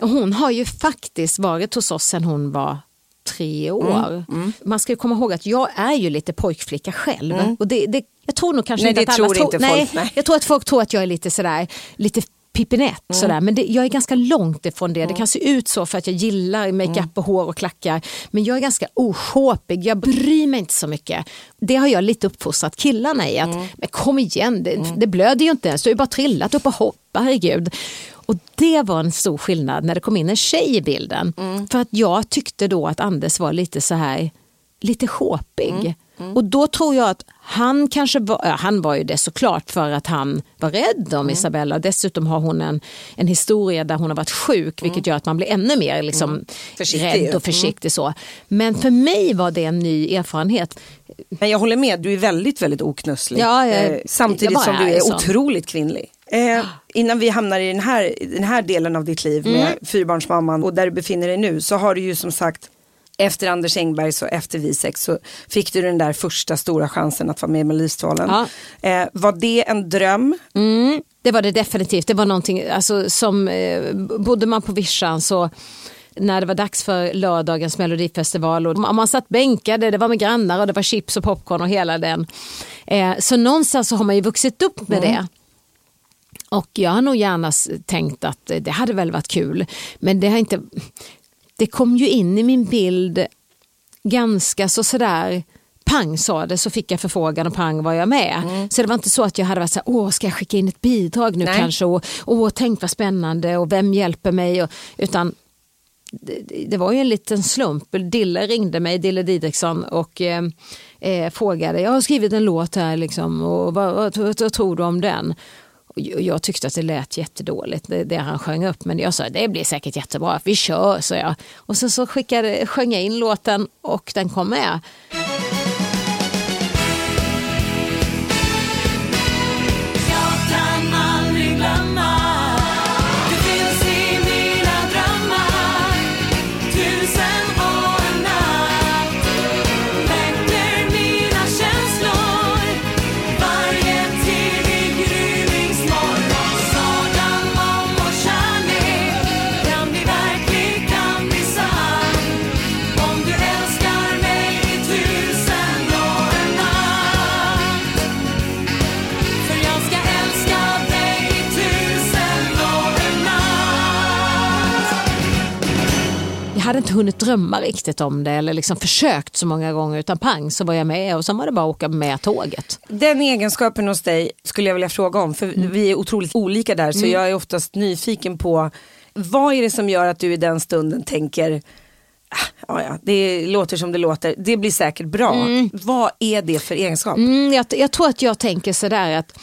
Och hon har ju faktiskt varit hos oss sedan hon var tre år. Man ska ju komma ihåg att jag är ju lite pojkflicka själv. Och det, det, jag tror nog kanske Nej, inte att alla tror tror, inte nej, folk, nej. Jag tror att folk tror att jag är lite sådär, lite pippinett Mm. sådär. men det, jag är ganska långt ifrån det. Det kan se ut så för att jag gillar makeup Mm. och hår och klackar men jag är ganska osjåpig, jag bryr mig inte så mycket. Det har jag lite uppfostrat killarna i att Mm. men kom igen, det, det blöder ju inte ens, du har ju bara trillat upp och hoppa, herregud. Och det var en stor skillnad när det kom in en tjej i bilden. Mm. För att jag tyckte då att Anders var lite så här, lite sjåpig. Mm. Och då tror jag att han kanske var, ja, han var ju det såklart för att han var rädd om Mm. Isabella. Dessutom har hon en, en historia där hon har varit sjuk vilket gör att man blir ännu mer liksom, Mm. Försiktig rädd ju. Mm. och försiktig. Så. Men för mig var det en ny erfarenhet. Men jag håller med, du är väldigt, väldigt oknusslig. Ja, jag- eh, samtidigt som du är sån. otroligt kvinnlig. Eh, innan vi hamnar i den här, den här delen av ditt liv med Mm. fyrbarnsmamman och där du befinner dig nu så har du ju som sagt efter Anders Engbergs och efter vi sex så fick du den där första stora chansen att vara med i Melodifestivalen. Eh, var det en dröm? Mm, det var det definitivt. Det var någonting, alltså, som eh, bodde man på vischan så när det var dags för lördagens melodifestival och man satt bänkade, det var med grannar och det var chips och popcorn och hela den. Eh, så någonstans så har man ju vuxit upp med det. Och jag har nog gärna tänkt att det hade väl varit kul. Men det har inte... Det kom ju in i min bild ganska så sådär pang sa det så fick jag förfrågan och pang var jag med. Så det var inte så att jag hade varit så här, åh ska jag skicka in ett bidrag nu Nej. kanske och åh tänk vad spännande och vem hjälper mig och, utan det, det var ju en liten slump. Dille ringde mig, Dille Didriksson och eh, eh, frågade, jag har skrivit en låt här liksom, och vad, vad, vad, vad tror du om den? Jag- tyckte att det lät jättedåligt det, det han sjöng upp men jag sa det blir säkert jättebra, vi kör så jag. Och sen så skickade, sjöng jag in låten och den kom med. Hade inte hunnit drömma riktigt om det eller liksom försökt så många gånger utan pang så var jag med och sen var det bara att åka med tåget. Den egenskapen hos dig skulle jag vilja fråga om, för Mm. vi är otroligt olika där, så jag är oftast nyfiken på vad är det som gör att du i den stunden tänker "Ah, Ja, ja, det låter som det låter, det blir säkert bra. Vad är det för egenskap? Mm, jag, jag tror att jag tänker sådär att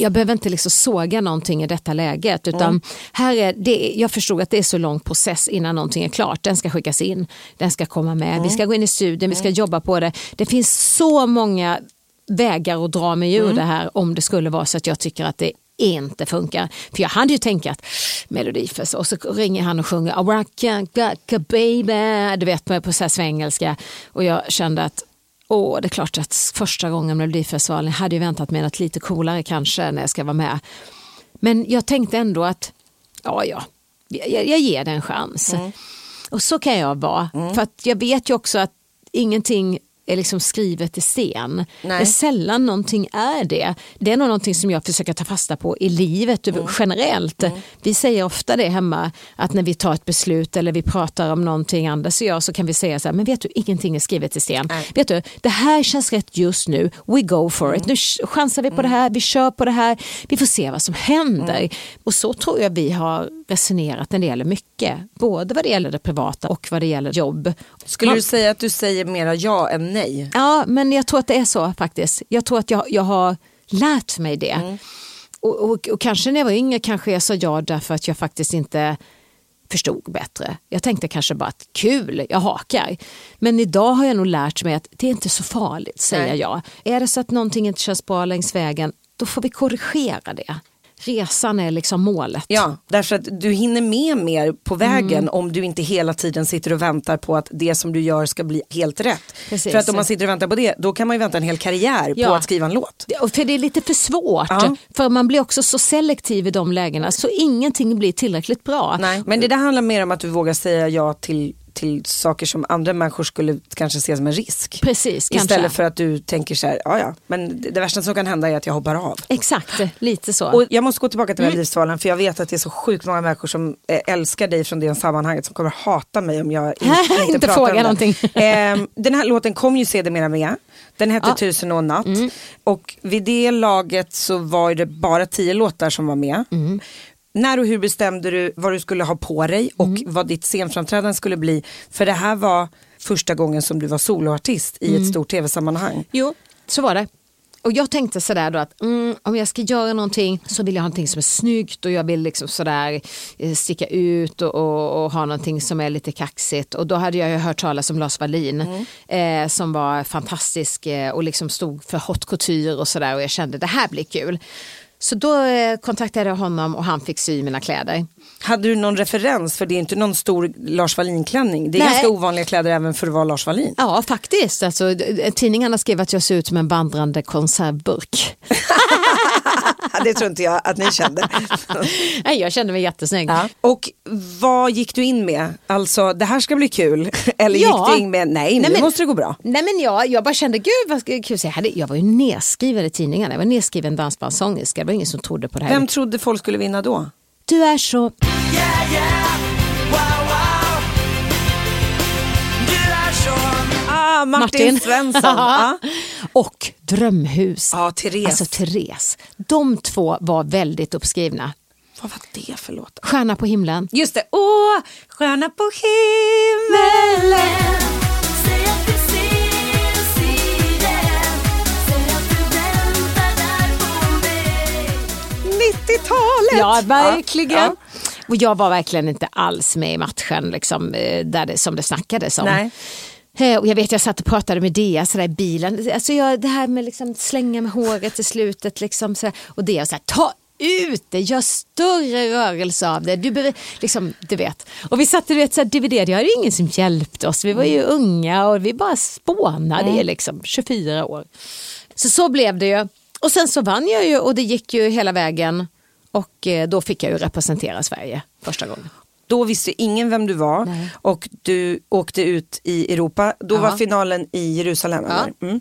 jag behöver inte liksom såga någonting i detta läget utan här är det, jag förstod att det är så lång process innan någonting är klart. Den ska skickas in, den ska komma med, vi ska gå in i studion, vi ska jobba på det. Det finns så många vägar att dra mig ur det här om det skulle vara så att jag tycker att det inte funkar. För jag hade ju tänkt att Melodifest och så ringer han och sjunger Araka, gaka, baby, du vet på så här svengelska och jag kände att Åh, det är klart att första gången Melodifestivalen hade jag väntat mig något lite coolare kanske när jag ska vara med. Men jag tänkte ändå att ja, ja, jag, jag ger det en chans. Och så kan jag vara. För att jag vet ju också att ingenting är liksom skrivet i sten. Nej. Det är sällan någonting är det. Det är nog någonting som jag försöker ta fasta på i livet över- generellt. Vi säger ofta det hemma att när vi tar ett beslut eller vi pratar om någonting Anders och jag så kan vi säga så här, men vet du, ingenting är skrivet i sten. Nej. Vet du, det här känns rätt just nu, we go for it. Nu ch- chansar vi på det här, vi kör på det här, vi får se vad som händer. Och så tror jag vi har resonerat när det gäller mycket, både vad det gäller det privata och vad det gäller jobb. Skulle du säga att du säger mera ja än nej? Ja, men jag tror att det är så faktiskt. Jag tror att jag, jag har lärt mig det. Och, och, och kanske när jag var yngre kanske jag sa ja därför att jag faktiskt inte förstod bättre. Jag tänkte kanske bara att kul, jag hakar. Men idag har jag nog lärt mig att det är inte så farligt, säger Nej. jag. Är det så att någonting inte känns bra längs vägen, då får vi korrigera det. Resan är liksom målet. Ja, därför att du hinner med mer på vägen Mm. om du inte hela tiden sitter och väntar på att det som du gör ska bli helt rätt. Precis. För att om man sitter och väntar på det, då kan man ju vänta en hel karriär på Ja. att skriva en låt. För det är lite för svårt. Ja. För man blir också så selektiv i de lägena så ingenting blir tillräckligt bra. Nej, men det där handlar mer om att du vågar säga ja till, till saker som andra människor skulle kanske se som en risk. Precis, kanske. Istället för att du tänker så här, ja ja, men det, värsta som kan hända är att jag hoppar av. Exakt, lite så. Och jag måste gå tillbaka Mm. till Melodifestivalen för jag vet att det är så sjukt många människor som eh, älskar dig från det sammanhanget som kommer hata mig om jag in, inte, Inte pratar fråga om någonting. Ehm, den här låten kom ju sedermera med. Den hette Ja. Mm. Tusen och en natt. Och vid det laget så var det bara tio låtar som var med. Mm. När och hur bestämde du vad du skulle ha på dig och Mm. vad ditt scenframträdande skulle bli? För det här var första gången som du var soloartist i Mm. ett stort tv-sammanhang. Jo, så var det. Och jag tänkte sådär då att mm, om jag ska göra någonting så vill jag ha någonting som är snyggt och jag vill liksom sådär eh, sticka ut och, och, och ha någonting som är lite kaxigt. Och då hade jag ju hört talas om Lars Wallin eh, som var fantastisk eh, och liksom stod för haute couture och sådär och jag kände det här blir kul. Så då eh, kontaktade jag honom och han fick sy mina kläder. Hade du någon referens? För det är inte någon stor Lars Wallin-klänning. Det är Nej. ganska ovanliga kläder även för att vara Lars Wallin. Ja, faktiskt. Alltså, tidningarna skrev att jag ser ut som en vandrande konservburk. det tror inte jag att ni kände. Nej, jag kände mig jättesnygg. Ja. Och vad gick du in med? Alltså det här ska bli kul. Eller Ja. gick du in med nej, nu Nej, men- måste det gå bra. Nej men jag, jag bara kände, gud vad kul. Jag, hade, jag var ju nedskriven i tidningarna, jag var nedskriven dansbandssångerska, det var ingen som trodde på det här. Vem trodde folk skulle vinna då? Du är så... Ah, Martin, Svensson. ja. Och Drömhus. Ja, Therese. Alltså Therese. De två var väldigt uppskrivna. Vad var det för låt? Stjärna på himlen. Just det, åh, stjärna på himmelen. Säg att vi ses i den Säg att du väntar där på mig 90-talet. Ja, verkligen. Ja, Och jag var verkligen inte alls med i matchen liksom, eh, där det, som det snackades om. Nej. Eh, Och jag vet jag satt och pratade med Dea sådär i bilen. Alltså jag, det här med liksom slänga med håret i slutet. Liksom, sådär. Och Dea så här, ta ut det, gör större rörelse av det. Du, behöver- liksom, du vet. Och vi satt du vet, så här, dividerade, det hade ingen som hjälpte oss. Vi var ju unga och vi bara spånade i liksom, 24 år. Så så blev det ju. Och sen så vann jag ju och det gick ju hela vägen. Och eh, då fick jag ju representera Sverige första gången. Då visste ingen vem du var Nej. och du åkte ut i Europa. Då Ja. var finalen i Jerusalem. Ja. Mm.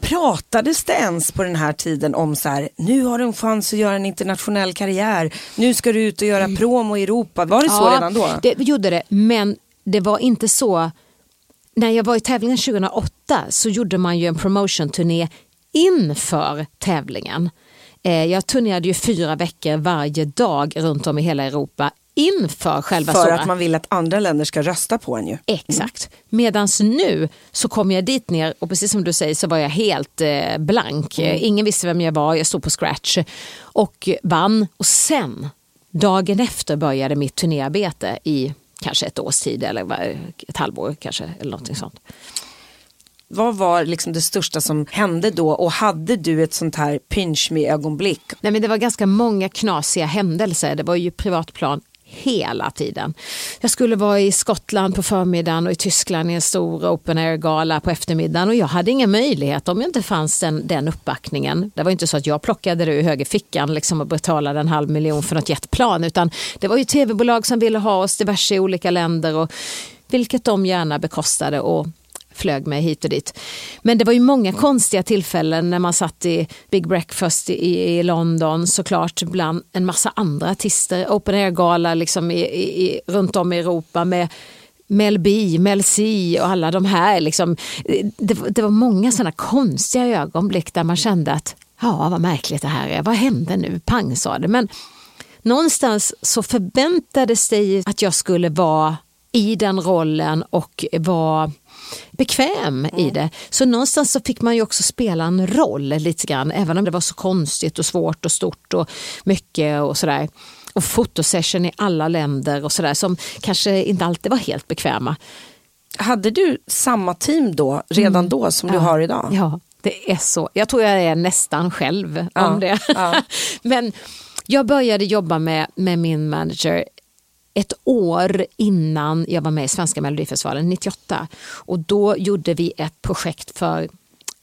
Pratades det ens på den här tiden om så här, nu har du en chans att göra en internationell karriär, nu ska du ut och göra promo i Europa. Var det så Ja, redan då? Det gjorde det, men det var inte så. När jag var i tävlingen 2008 så gjorde man ju en promotion-turné inför tävlingen. Eh, Jag turnerade ju fyra veckor varje dag runt om i hela Europa inför själva För stora. att man vill att andra länder ska rösta på en ju. Exakt. Medan nu så kom jag dit ner och precis som du säger så var jag helt eh, blank. Eh, Ingen visste vem jag var, jag stod på scratch och vann. Och sen, dagen efter började mitt turnéarbete i kanske ett års tid eller ett halvår kanske eller någonting sånt. Vad var liksom det största som hände då och hade du ett sånt här pinch me ögonblick? Nej, men det var ganska många knasiga händelser. Det var ju privatplan hela tiden. Jag skulle vara i Skottland på förmiddagen och i Tyskland i en stor open air-gala på eftermiddagen och jag hade ingen möjlighet om jag inte fanns den, den uppbackningen. Det var inte så att jag plockade det ur högerfickan liksom och betalade en halv miljon för något jetplan utan det var ju tv-bolag som ville ha oss diverse i olika länder och vilket de gärna bekostade och flög mig hit och dit. Men det var ju många konstiga tillfällen när man satt i Big Breakfast i, i London såklart bland en massa andra artister. Open Air-gala liksom i, i, i, runt om i Europa med Mel B, Mel C och alla de här. Liksom. Det, det var många sådana konstiga ögonblick där man kände att ja vad märkligt det här är, vad hände nu, pang sa det. Men någonstans så förväntades det att jag skulle vara i den rollen och vara bekväm i det. Så någonstans så fick man ju också spela en roll lite grann, även om det var så konstigt och svårt och stort och mycket och sådär. Och fotosession i alla länder och sådär som kanske inte alltid var helt bekväma. Hade du samma team då, redan då, som du har idag? Mm. Ja, det är så. Jag tror jag är nästan själv Ja, om det. ja. Men jag började jobba med, med min manager ett år innan jag var med i Svenska Melodifestivalen 98. Och då gjorde vi ett projekt för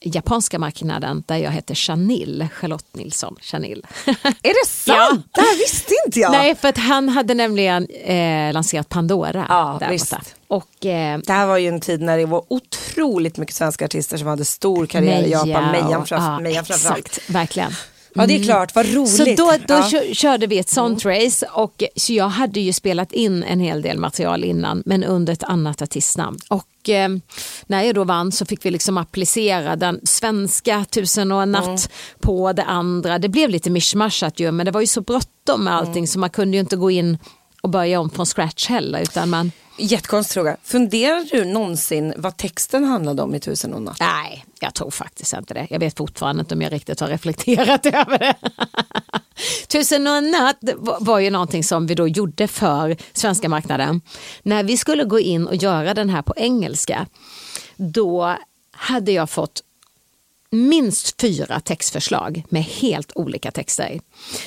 japanska marknaden där jag hette Chanil, Charlotte Nilsson Chanil. Är det sant? Det här visste inte jag. Nej, för att han hade nämligen eh, lanserat Pandora. Ja, där visst. borta. Och, eh, Det här var ju en tid när det var otroligt mycket svenska artister som hade stor karriär i Japan. Mejan, och- fram, ja, Mejan framförallt. Exakt, verkligen. Ja, det är klart. Vad roligt. Så då, då ja. kö- körde vi ett sånt race och så jag hade ju spelat in en hel del material innan men under ett annat artistnamn. Och eh, när jag då vann så fick vi liksom applicera den svenska Tusen och en natt på det andra. Det blev lite mischmaschat ju men det var ju så bråttom med allting så man kunde ju inte gå in och börja om från scratch heller utan man Jättekonstig fråga. Funderar du någonsin vad texten handlade om i Tusen och en natt? Nej, jag tror faktiskt inte det. Jag vet fortfarande inte om jag riktigt har reflekterat över det. Tusen och en natt var- var ju någonting som vi då gjorde för svenska marknaden. När vi skulle gå in och göra den här på engelska, då hade jag fått minst fyra textförslag med helt olika texter.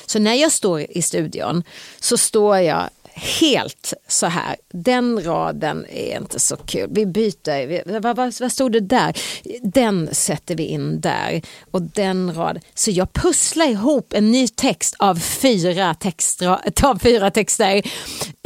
Så när jag står i studion så står jag helt så här. Den raden är inte så kul. Vi byter. Vi, vad, vad, vad stod det där? Den sätter vi in där. Och den rad. Så jag pusslar ihop en ny text av fyra, textra, av fyra texter.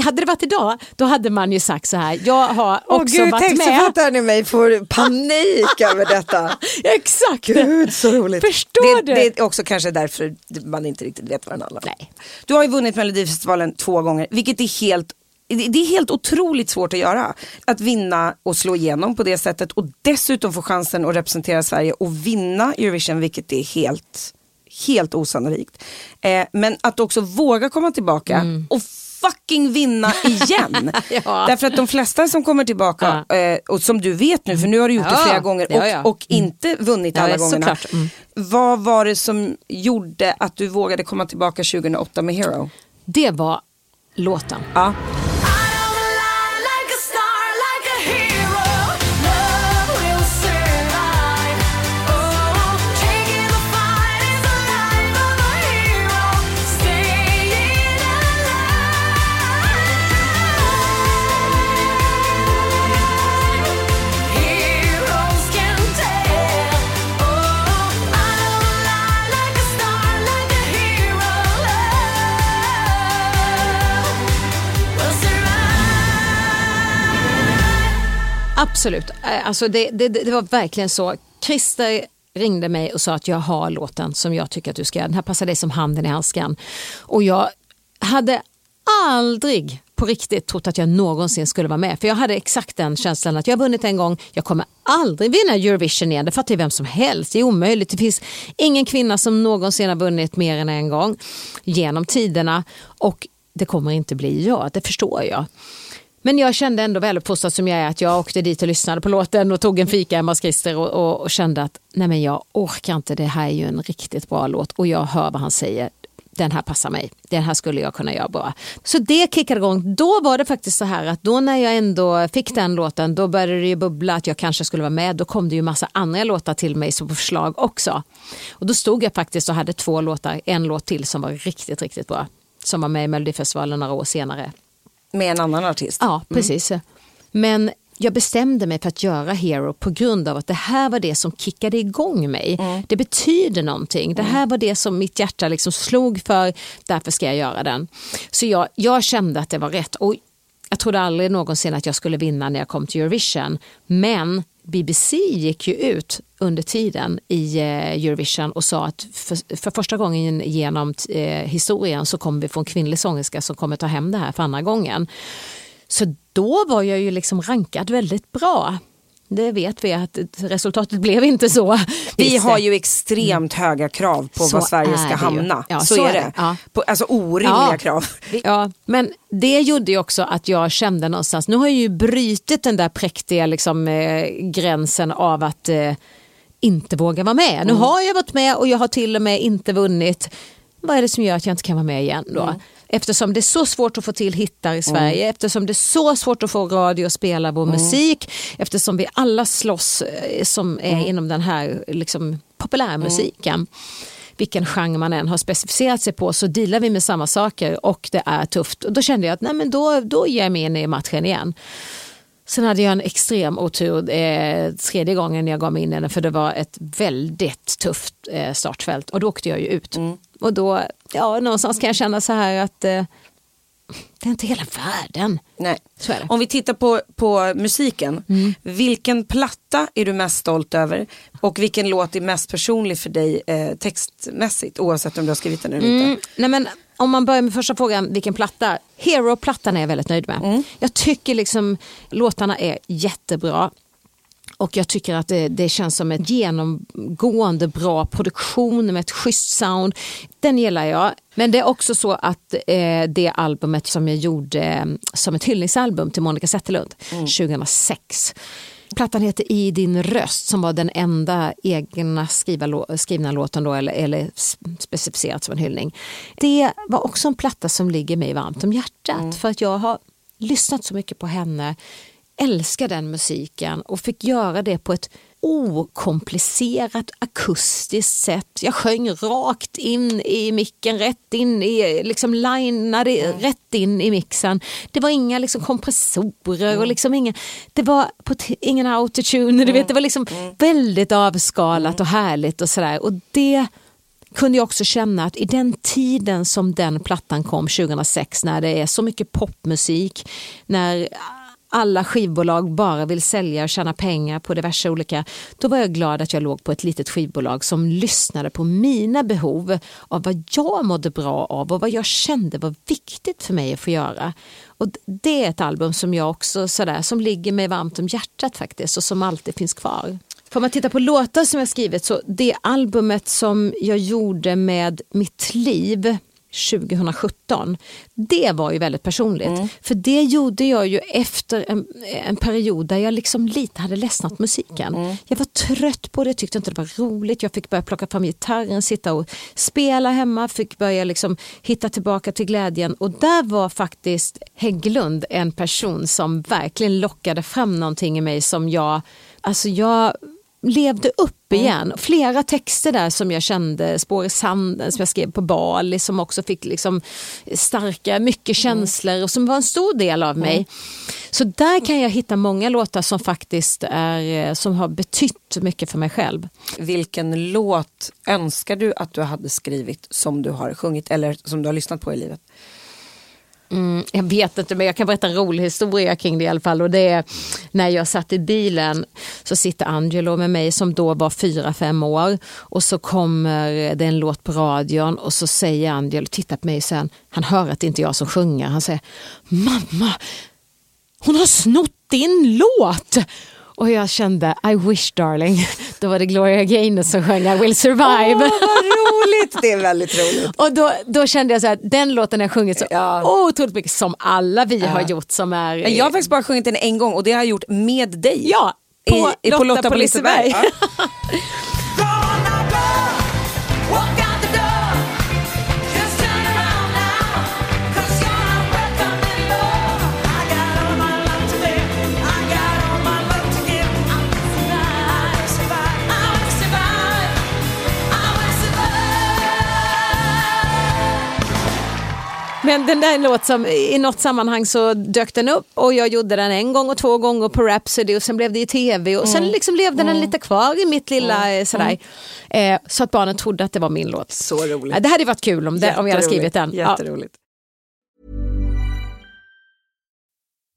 Hade det varit idag, då hade man ju sagt så här. Jag har också Åh gud, varit med. textförfattaren i mig får panik över detta. Exakt. Gud så roligt. Förstår det, du? Det är också kanske därför man inte riktigt vet vad den handlar om. Nej. Du har ju vunnit Melodifestivalen två gånger, vilket är helt det är helt otroligt svårt att göra. Att vinna och slå igenom på det sättet och dessutom få chansen att representera Sverige och vinna Eurovision, vilket är helt, helt osannolikt. Eh, men att också våga komma tillbaka och fucking vinna igen. Mm. Ja. Därför att de flesta som kommer tillbaka, eh, och som du vet nu, för nu har du gjort det Ja, flera gånger ja, och, ja. och inte vunnit Ja, alla ja, gångerna. Mm. Vad var det som gjorde att du vågade komma tillbaka 2008 med Hero? Det var låten. Absolut. Eh, alltså det, det, det var verkligen så. Christer ringde mig och sa att jag har låten som jag tycker att du ska göra. Den här passar dig som handen i handsken. Och jag hade aldrig på riktigt trott att jag någonsin skulle vara med. För jag hade exakt den känslan att jag har vunnit en gång, jag kommer aldrig vinna Eurovision igen. Det fattar ju vem som helst, det är omöjligt. Det finns ingen kvinna som någonsin har vunnit mer än en gång genom tiderna. Och det kommer inte bli jag, det förstår jag. Men jag kände ändå väluppfostrad som jag är att jag åkte dit och lyssnade på låten och tog en fika hemma hos Christer och, och, och kände att nej men jag orkar inte, det här är ju en riktigt bra låt och jag hör vad han säger. Den här passar mig, den här skulle jag kunna göra bra. Så det kickade igång. Då var det faktiskt så här att då när jag ändå fick den låten då började det ju bubbla att jag kanske skulle vara med. Då kom det ju massa andra låtar till mig som förslag också. Och då stod jag faktiskt och hade två låtar, en låt till som var riktigt, riktigt bra. Som var med i Melodifestivalen några år senare. Med en annan artist. Ja, precis. Men jag bestämde mig för att göra Hero på grund av att det här var det som kickade igång mig. Det betyder någonting. Det här var det som mitt hjärta liksom slog för. Därför ska jag göra den. Så jag, jag kände att det var rätt. Och jag trodde aldrig någonsin att jag skulle vinna när jag kom till Eurovision. Men BBC gick ju ut under tiden i eh, Eurovision och sa att för, för första gången genom eh, historien så kommer vi få en kvinnlig sångerska som kommer ta hem det här för andra gången. Så då var jag ju liksom rankad väldigt bra. Det vet vi att resultatet blev inte så. Vi har ju extremt höga krav på Så vad Sverige ska hamna. Ja, så, så är det. det. Ja. På, alltså orimliga Ja. krav. Ja, men det gjorde ju också att jag kände någonstans, nu har jag ju brutit den där präktiga liksom, eh, gränsen av att eh, inte våga vara med. Nu har jag varit med och jag har till och med inte vunnit. Vad är det som gör att jag inte kan vara med igen då? Eftersom det är så svårt att få till hittar i Sverige, eftersom det är så svårt att få radio att spela vår musik, eftersom vi alla slåss eh, som är inom den här liksom, populärmusiken vilken genre man än har specificerat sig på så dealar vi med samma saker och det är tufft. Och då kände jag att nej, men då, då ger jag mig in i matchen igen. Sen hade jag en extrem otur eh, tredje gången jag gav mig in i den för det var ett väldigt tufft eh, startfält och då åkte jag ju ut. Och då, ja någonstans kan jag känna så här att eh, det är inte hela världen. Nej. Om vi tittar på, på musiken, vilken platta är du mest stolt över? Och vilken låt är mest personlig för dig eh, textmässigt, oavsett om du har skrivit den eller Mm, inte? nej men, om man börjar med första frågan, vilken platta? Hero-plattan är jag väldigt nöjd med. Jag tycker liksom låtarna är jättebra. Och jag tycker att det, det känns som ett genomgående bra produktion med ett schysst sound. Den gillar jag. Men det är också så att eh, det albumet som jag gjorde eh, som ett hyllningsalbum till Monica Zetterlund 2006. Plattan heter I din röst som var den enda egna skrivna låten då, eller, eller specificerat som en hyllning. Det var också en platta som ligger mig varmt om hjärtat för att jag har lyssnat så mycket på henne, älskar den musiken och fick göra det på ett okomplicerat akustiskt sätt. Jag sjöng rakt in i micken, rätt in i, liksom lineade rätt in i mixen. Det var inga liksom kompressorer och liksom inga, det var på ingen autotune, du vet, det var liksom väldigt avskalat och härligt och sådär. Och det kunde jag också känna att i den tiden som den plattan kom 2006 när det är så mycket popmusik, när alla skivbolag bara vill sälja och tjäna pengar på diverse olika, då var jag glad att jag låg på ett litet skivbolag som lyssnade på mina behov av vad jag mådde bra av och vad jag kände var viktigt för mig att få göra. Och det är ett album som jag också sådär, som ligger mig varmt om hjärtat faktiskt och som alltid finns kvar. Får man titta på låtar som jag skrivit så det albumet som jag gjorde med mitt liv 2017, det var ju väldigt personligt. För det gjorde jag ju efter en, en period där jag liksom lite hade ledsnat musiken. Jag var trött på det, tyckte inte det var roligt. Jag fick börja plocka fram gitarren, sitta och spela hemma, fick börja liksom hitta tillbaka till glädjen. Och där var faktiskt Hägglund en person som verkligen lockade fram någonting i mig som jag, alltså jag levde upp igen. Flera texter där som jag kände, Spår i sanden som jag skrev på Bali som också fick liksom starka, mycket känslor och som var en stor del av mig. Så där kan jag hitta många låtar som faktiskt är, eh, som har betytt mycket för mig själv. Vilken låt önskar du att du hade skrivit som du har sjungit eller som du har lyssnat på i livet? Mm, jag vet inte men jag kan berätta en rolig historia kring det i alla fall. Och det är när jag satt i bilen så sitter Angelo med mig som då var fyra fem år och så kommer det en låt på radion och så säger Angelo, titta på mig sen, han hör att det inte är jag som sjunger, han säger mamma, hon har snott din låt! Och jag kände, I wish darling. Då var det Gloria Gaynor som sjöng I will survive. vad roligt! Det är väldigt roligt. Och då, då kände jag så här, den låten har jag sjungit så Ja. otroligt mycket, som alla vi har gjort som är... Jag har faktiskt bara sjungit den en gång och det har jag gjort med dig. Ja, på, I, i, på Lotta på Liseberg. Ja. Men den där låt som i något sammanhang så dök den upp och jag gjorde den en gång och två gånger på Rhapsody och sen blev det i tv och sen liksom levde den lite kvar i mitt lilla eh, sådär. Eh, så att barnen trodde att det var min låt. Så roligt. Ja, det hade varit kul om, det, om jag hade skrivit den. Ja.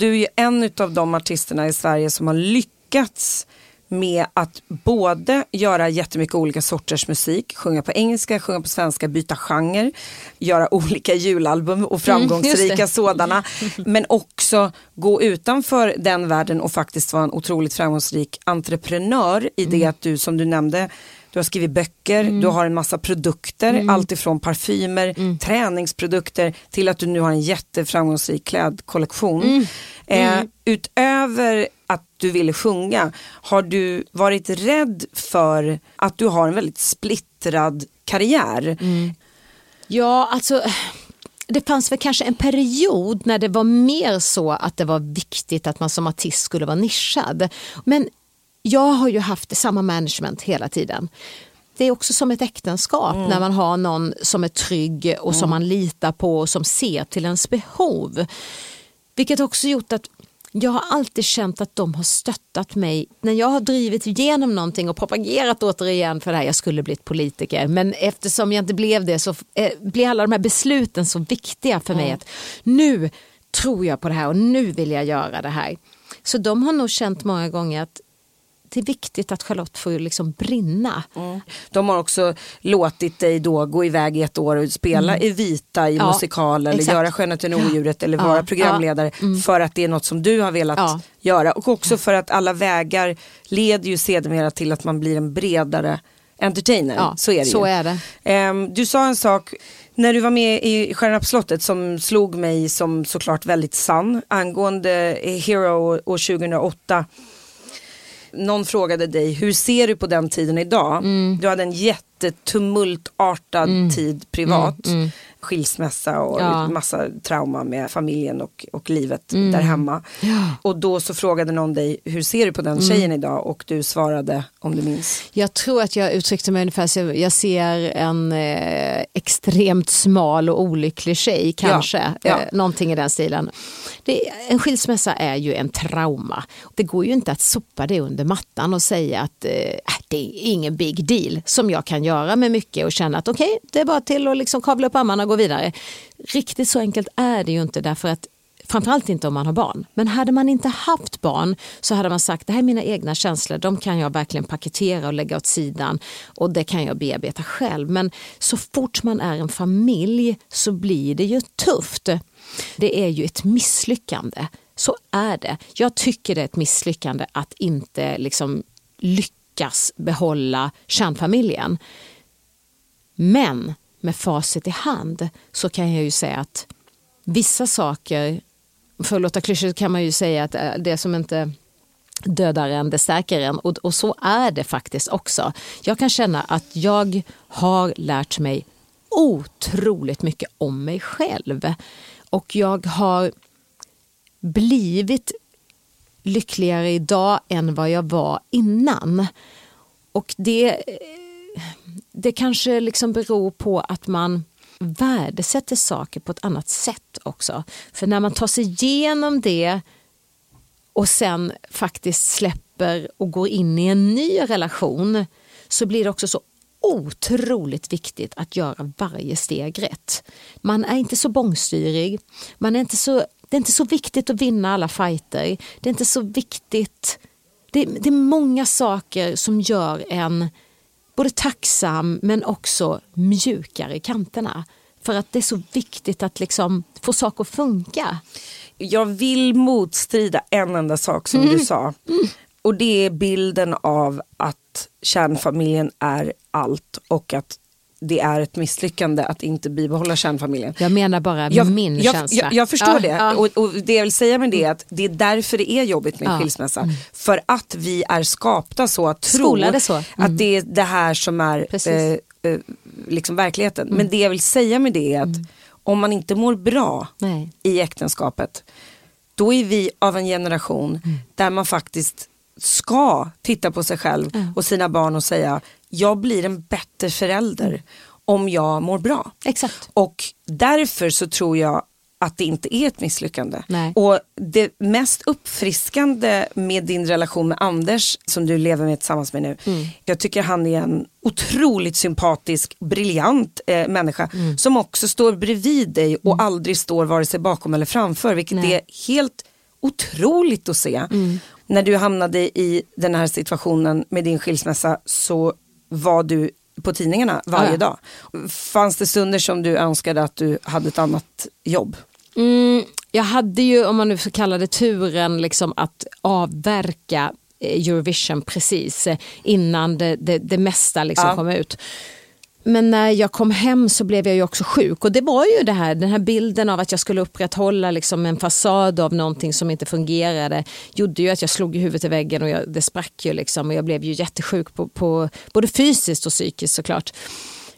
Du är ju en av de artisterna i Sverige som har lyckats med att både göra jättemycket olika sorters musik, sjunga på engelska, sjunga på svenska, byta genre, göra olika julalbum och framgångsrika Mm, just det. sådana. Men också gå utanför den världen och faktiskt vara en otroligt framgångsrik entreprenör i Mm. det att du som du nämnde du har skrivit böcker, du har en massa produkter, Mm. allt ifrån parfymer, träningsprodukter till att du nu har en jätteframgångsrik klädkollektion. Mm. Eh, utöver att du ville sjunga, har du varit rädd för att du har en väldigt splittrad karriär? Mm. Ja, alltså det fanns väl kanske en period när det var mer så att det var viktigt att man som artist skulle vara nischad. Men jag har ju haft samma management hela tiden. Det är också som ett äktenskap när man har någon som är trygg och som man litar på och som ser till ens behov. Vilket också gjort att jag har alltid känt att de har stöttat mig när jag har drivit igenom någonting och propagerat återigen för det här, jag skulle blivit politiker. Men eftersom jag inte blev det så eh, blir alla de här besluten så viktiga för mig att nu tror jag på det här och nu vill jag göra det här. Så de har nog känt många gånger att det är viktigt att Charlotte får liksom brinna. De har också låtit dig då gå iväg i ett år och spela i vita i Mm. Ja, musikal eller exakt. göra Skönheten och odjuret eller Ja, vara ja, programledare för att det är något som du har velat göra och också för att alla vägar leder ju sedermera till att man blir en bredare entertainer. Ja, så är det så ju. är det. Ehm, du sa en sak när du var med i Stjärnorna på slottet som slog mig som såklart väldigt sann angående Hero år 2008. Någon frågade dig, hur ser du på den tiden idag? Mm. Du hade en jättetumultartad tid privat. Skilsmässa och Mm. Ja. massa trauma med familjen och, och livet Mm. där hemma. Och då så frågade någon dig, hur ser du på den Mm. tjejen idag? Och du svarade, om du minns. Jag tror att jag uttryckte mig ungefär så jag ser en eh, extremt smal och olycklig tjej kanske. ja. Eh, någonting i den stilen. Det, en skilsmässa är ju en trauma. Det går ju inte att sopa det under mattan och säga att eh, äh, det är ingen big deal som jag kan göra med mycket och känna att okej, det är bara till att liksom kavla upp armarna och gå vidare. Riktigt så enkelt är det ju inte därför att Framförallt inte om man har barn. Men hade man inte haft barn så hade man sagt det här är mina egna känslor, de kan jag verkligen paketera och lägga åt sidan och det kan jag bearbeta själv. Men så fort man är en familj så blir det ju tufft. Det är ju ett misslyckande, så är det. Jag tycker det är ett misslyckande att inte liksom lyckas behålla kärnfamiljen. Men med facit i hand så kan jag ju säga att vissa saker, för att låta klyschigt kan man ju säga att eh, det som inte dödar en, det stärker en. Och, och så är det faktiskt också. Jag kan känna att jag har lärt mig otroligt mycket om mig själv. Och jag har blivit lyckligare idag än vad jag var innan. Och det, det kanske liksom beror på att man värdesätter saker på ett annat sätt också. För när man tar sig igenom det och sen faktiskt släpper och går in i en ny relation så blir det också så otroligt viktigt att göra varje steg rätt. Man är inte så bångstyrig, man är inte så, det är inte så viktigt att vinna alla fighter. Det är inte så viktigt. Det, det är många saker som gör en både tacksam men också mjukare i kanterna. För att det är så viktigt att liksom få saker att funka. Jag vill motstrida en enda sak som Mm. du sa. Och det är bilden av att kärnfamiljen är allt och att det är ett misslyckande att inte bibehålla kärnfamiljen. Jag menar bara Jag, min jag, känsla. Jag, jag förstår Ja, det ja. Och, och det jag vill säga med det är att det är därför det är jobbigt med. Mm. skilsmässa. För att vi är skapta så att tro så. Mm. att det är det här som är eh, eh, liksom verkligheten. Mm. Men det jag vill säga med det är att om man inte mår bra Nej. i äktenskapet då är vi av en generation Mm. där man faktiskt ska titta på sig själv och sina barn och säga jag blir en bättre förälder om jag mår bra. Exakt. Och därför så tror jag att det inte är ett misslyckande. Nej. Och det mest uppfriskande med din relation med Anders som du lever med tillsammans med nu. Mm. Jag tycker han är en otroligt sympatisk, briljant eh, människa Mm. som också står bredvid dig och aldrig står vare sig bakom eller framför vilket Nej. är helt otroligt att se. När du hamnade i den här situationen med din skilsmässa så var du på tidningarna varje Ja. dag. Fanns det stunder som du önskade att du hade ett annat jobb? Mm, jag hade ju, om man nu får kalla det turen, liksom att avverka eh, Eurovision precis eh, innan det, det, det mesta liksom Ja. kom ut. Men när jag kom hem så blev jag ju också sjuk och det var ju det här, den här bilden av att jag skulle upprätthålla liksom en fasad av någonting som inte fungerade gjorde ju att jag slog i huvudet i väggen och jag, det sprack ju liksom och jag blev ju jättesjuk på, på både fysiskt och psykiskt såklart.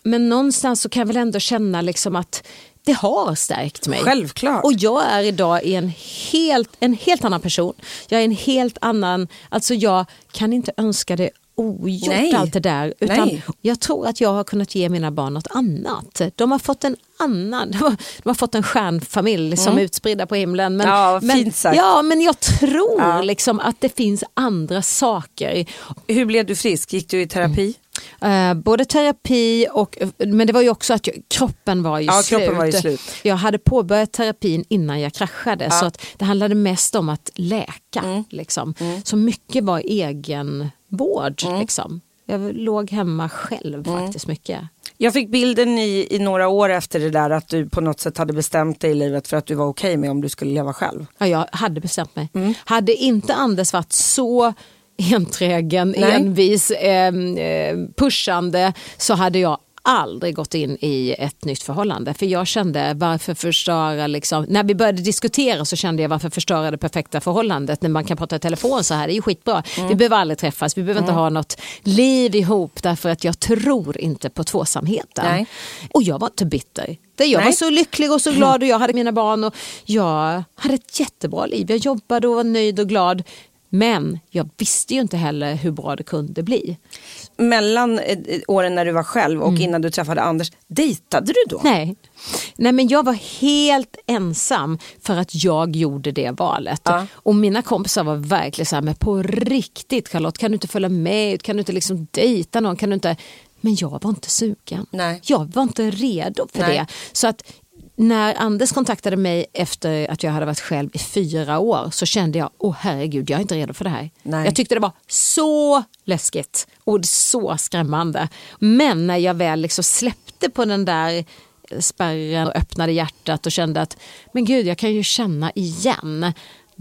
Men någonstans så kan jag väl ändå känna liksom att det har stärkt mig. Självklart. Och jag är idag en helt, en helt annan person. Jag är en helt annan, alltså jag kan inte önska det ogjort Nej. allt det där. Utan Nej. jag tror att jag har kunnat ge mina barn något annat. De har fått en annan, de har, de har fått en stjärnfamilj som är utspridda på himlen. Men, Mm. Ja, men. Ja, men jag tror Ja. liksom att det finns andra saker. Hur blev du frisk? Gick du i terapi? Eh, både terapi och, men det var ju också att jag, kroppen var ju Ja, kroppen var ju slut. Jag hade påbörjat terapin innan jag kraschade så att det handlade mest om att läka. Mm. Liksom. Så mycket var egenvård. Mm. Liksom. Jag låg hemma själv faktiskt mycket. Jag fick bilden i, i några år efter det där att du på något sätt hade bestämt dig i livet för att du var okej med om du skulle leva själv. Ja, jag hade bestämt mig. Mm. Hade inte Anders varit så enträgen, Nej. envis, eh, pushande så hade jag aldrig gått in i ett nytt förhållande. För jag kände varför förstöra, liksom, när vi började diskutera så kände jag varför förstöra det perfekta förhållandet när man kan prata i telefon så här, det är ju skitbra. Mm. Vi behöver aldrig träffas, vi behöver inte ha något liv ihop därför att jag tror inte på tvåsamheten. Nej. Och jag var inte bitter. Jag Nej. var så lycklig och så glad och jag hade mina barn och jag hade ett jättebra liv. Jag jobbade och var nöjd och glad. Men jag visste ju inte heller hur bra det kunde bli. Mellan eh, åren när du var själv och innan du träffade Anders, dejtade du då? Mm. Nej. Nej men jag var helt ensam för att jag gjorde det valet. Ja. Och mina kompisar var verkligen så här, men på riktigt Charlotte kan du inte följa med ut? Kan du inte liksom dejta någon? Kan du inte... Men jag var inte sugen. Nej. Jag var inte redo för Nej. det. Så att när Anders kontaktade mig efter att jag hade varit själv i fyra år så kände jag, åh herregud jag är inte redo för det här. Nej. Jag tyckte det var så läskigt och så skrämmande. Men när jag väl liksom släppte på den där spärren och öppnade hjärtat och kände att men gud jag kan ju känna igen.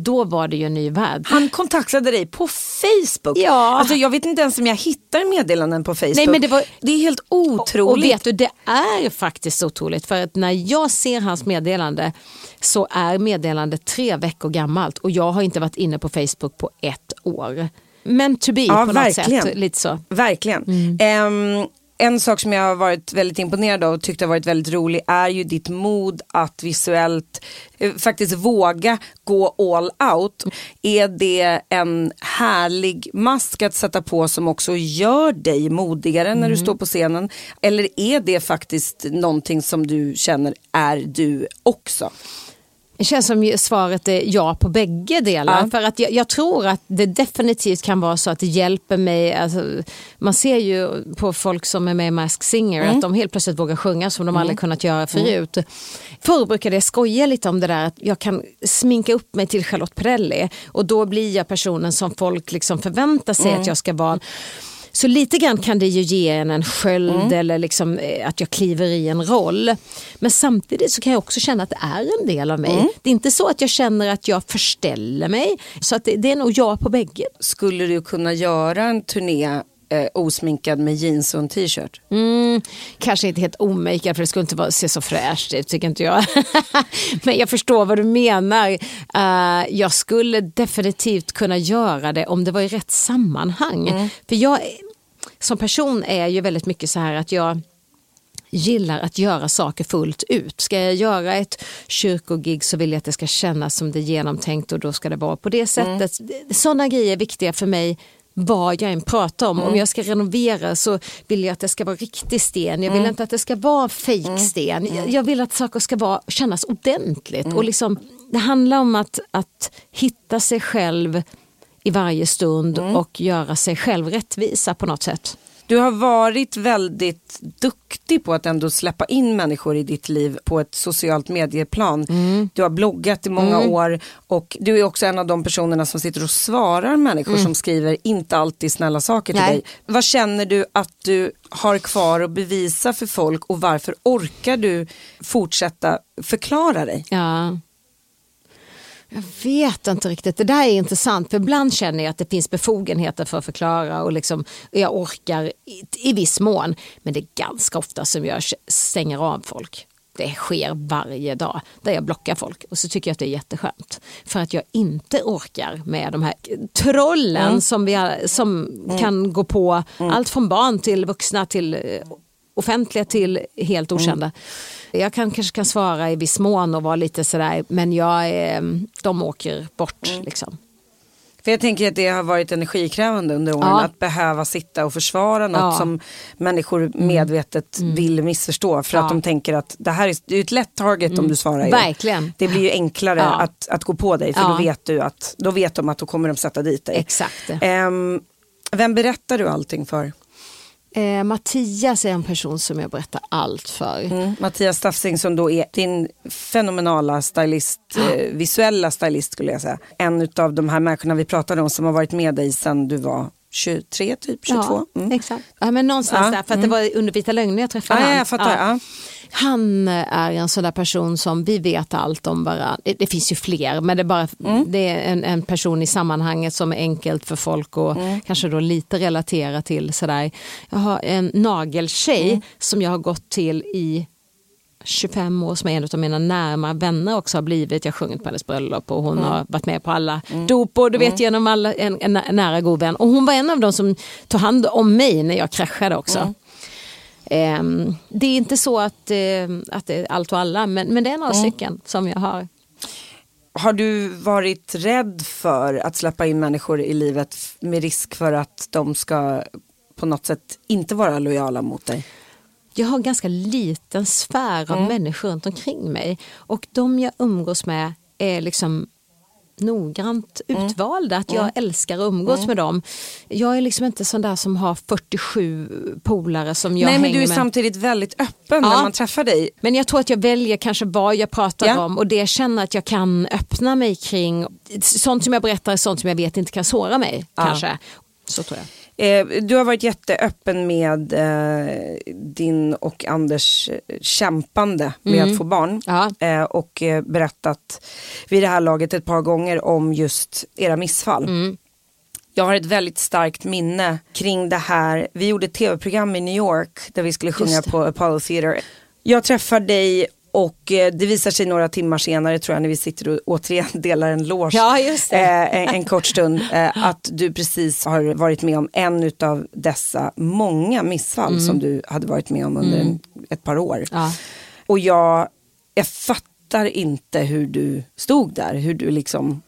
Då var det ju en ny värld. Han kontaktade dig på Facebook. Ja. Alltså, jag vet inte ens om jag hittar meddelanden på Facebook. Nej, men det var- det är helt otroligt. Och vet du, det är faktiskt otroligt för att när jag ser hans meddelande så är meddelandet tre veckor gammalt och jag har inte varit inne på Facebook på ett år. Men to be Ja, på något verkligen. sätt. Lite så. Verkligen. Mm. Ehm, en sak som jag har varit väldigt imponerad av och tyckt har varit väldigt rolig är ju ditt mod att visuellt eh, faktiskt våga gå all out. Är det en härlig mask att sätta på som också gör dig modigare när du Mm. står på scenen? Eller är det faktiskt någonting som du känner är du också? Det känns som svaret är ja på bägge delar. Ja. För att jag, jag tror att det definitivt kan vara så att det hjälper mig. Alltså, man ser ju på folk som är med i Mask Singer Mm. att de helt plötsligt vågar sjunga som de aldrig kunnat göra förut. Förr brukade jag skoja lite om det där att jag kan sminka upp mig till Charlotte Perrelli och då blir jag personen som folk liksom förväntar sig Mm. att jag ska vara. Så lite grann kan det ju ge en en sköld Mm. eller liksom, eh, att jag kliver i en roll. Men samtidigt så kan jag också känna att det är en del av mig. Mm. Det är inte så att jag känner att jag förställer mig. Så att det, det är nog jag på bägge. Skulle du kunna göra en turné eh, osminkad med jeans och en t-shirt? Mm, kanske inte helt omakead för det skulle inte vara, se så fräscht ut tycker inte jag. Men jag förstår vad du menar. Eh, jag skulle definitivt kunna göra det om det var i rätt sammanhang. För jag som person är ju väldigt mycket så här att jag gillar att göra saker fullt ut. Ska jag göra ett kyrkogig så vill jag att det ska kännas som det är genomtänkt och då ska det vara på det sättet. Sådana grejer är viktiga för mig vad jag än pratar om. Om jag ska renovera så vill jag att det ska vara riktig sten. Jag vill inte att det ska vara fejksten. Jag, jag vill att saker ska vara, kännas ordentligt. Och liksom, det handlar om att, att hitta sig själv i varje stund och göra sig själv rättvisa på något sätt. Du har varit väldigt duktig på att ändå släppa in människor i ditt liv på ett socialt medieplan. Mm. Du har bloggat i många år och du är också en av de personerna som sitter och svarar människor som skriver inte alltid snälla saker till Mm. Nej. dig. Vad känner du att du har kvar att bevisa för folk och varför orkar du fortsätta förklara dig? Ja. Jag vet inte riktigt. Det där är intressant. För ibland känner jag att det finns befogenheter för att förklara och liksom, jag orkar i, i viss mån. Men det är ganska ofta som jag stänger av folk. Det sker varje dag där jag blockar folk och så tycker jag att det är jätteskönt. För att jag inte orkar med de här trollen som, vi som kan gå på allt från barn till vuxna till eh, offentliga till helt okända. Jag kan, kanske kan svara i viss mån och vara lite sådär men jag, är- de åker bort. Liksom. För jag tänker att det har varit energikrävande under åren Ja. att behöva sitta och försvara något Ja. Mm. som människor medvetet vill missförstå för att Ja. de tänker att det här är, det är ett lätt target om du svarar. ju. Verkligen. Det blir ju enklare att, att gå på dig för då vet du att då vet de att då kommer de sätta dit dig. Exakt. Ehm, vem berättar du allting för? Eh, Mattias är en person som jag berättar allt för. Mm. Mattias Staffsing som då är din fenomenala stylist, eh, visuella stylist skulle jag säga. En av de här människorna vi pratade om som har varit med dig sedan du var 23, typ 22. Ja, Mm. exakt. Ja, men någonstans Ja, där, för att det var under Vita lögner jag träffade Ja, ja. Han eh, är en sån där person som vi vet allt om varandra. Det, det finns ju fler men det är, bara, Mm. det är en, en person i sammanhanget som är enkelt för folk och Mm. kanske då lite relatera till. Sådär. Jag har en nageltjej Mm. som jag har gått till i 25 år som är en av mina närmare vänner också har blivit. Jag har sjungit på hennes bröllop och hon Mm. har varit med på alla dop och du vet genom alla, en, en, nära god vän. Och hon var en av dem som tog hand om mig när jag kraschade också. Mm. Ehm, det är inte så att, ehm, att det är allt och alla men, men det är några stycken som jag har. Har du varit rädd för att släppa in människor i livet med risk för att de ska på något sätt inte vara lojala mot dig? Jag har en ganska liten sfär av Mm. människor runt omkring mig och de jag umgås med är liksom noggrant Mm. utvalda, att jag älskar att umgås med dem. Jag är liksom inte sån där som har 47 polare som jag Nej men hänger du är med. samtidigt väldigt öppen när Ja. man träffar dig. Men jag tror att jag väljer kanske vad jag pratar Ja. om och det jag känner att jag kan öppna mig kring. Sånt som jag berättar är sånt som jag vet inte kan såra mig kanske. Så tror jag. Eh, du har varit jätteöppen med eh, din och Anders kämpande med att få barn. Eh, och eh, berättat vid det här laget ett par gånger om just era missfall. Jag har ett väldigt starkt minne kring det här. Vi gjorde ett tv-program i New York där vi skulle sjunga på Apollo Theater. Jag träffar dig och eh, det visar sig några timmar senare tror jag när vi sitter och återigen delar en loge Ja, eh, en, en kort stund eh, att du precis har varit med om en av dessa många missfall som du hade varit med om under en, ett par år. Ja. Och jag, jag fattar inte hur du stod där, hur du liksom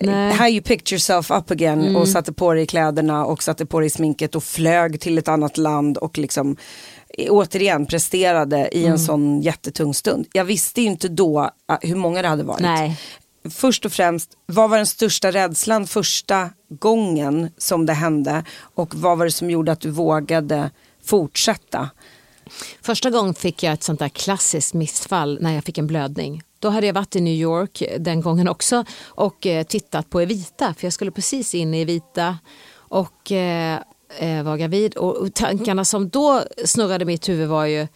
Nej. How you picked yourself up again och satte på dig kläderna och satte på dig sminket och flög till ett annat land och liksom eh, återigen presterade i en sån jättetung stund. Jag visste ju inte då eh, hur många det hade varit. Nej. Först och främst, vad var den största rädslan första gången som det hände och vad var det som gjorde att du vågade fortsätta? Första gången fick jag ett sånt där klassiskt missfall när jag fick en blödning. Då hade jag varit i New York den gången också och eh, tittat på Evita för jag skulle precis in i Evita och eh, eh, var gravid och, tankarna som då snurrade i mitt huvud var ju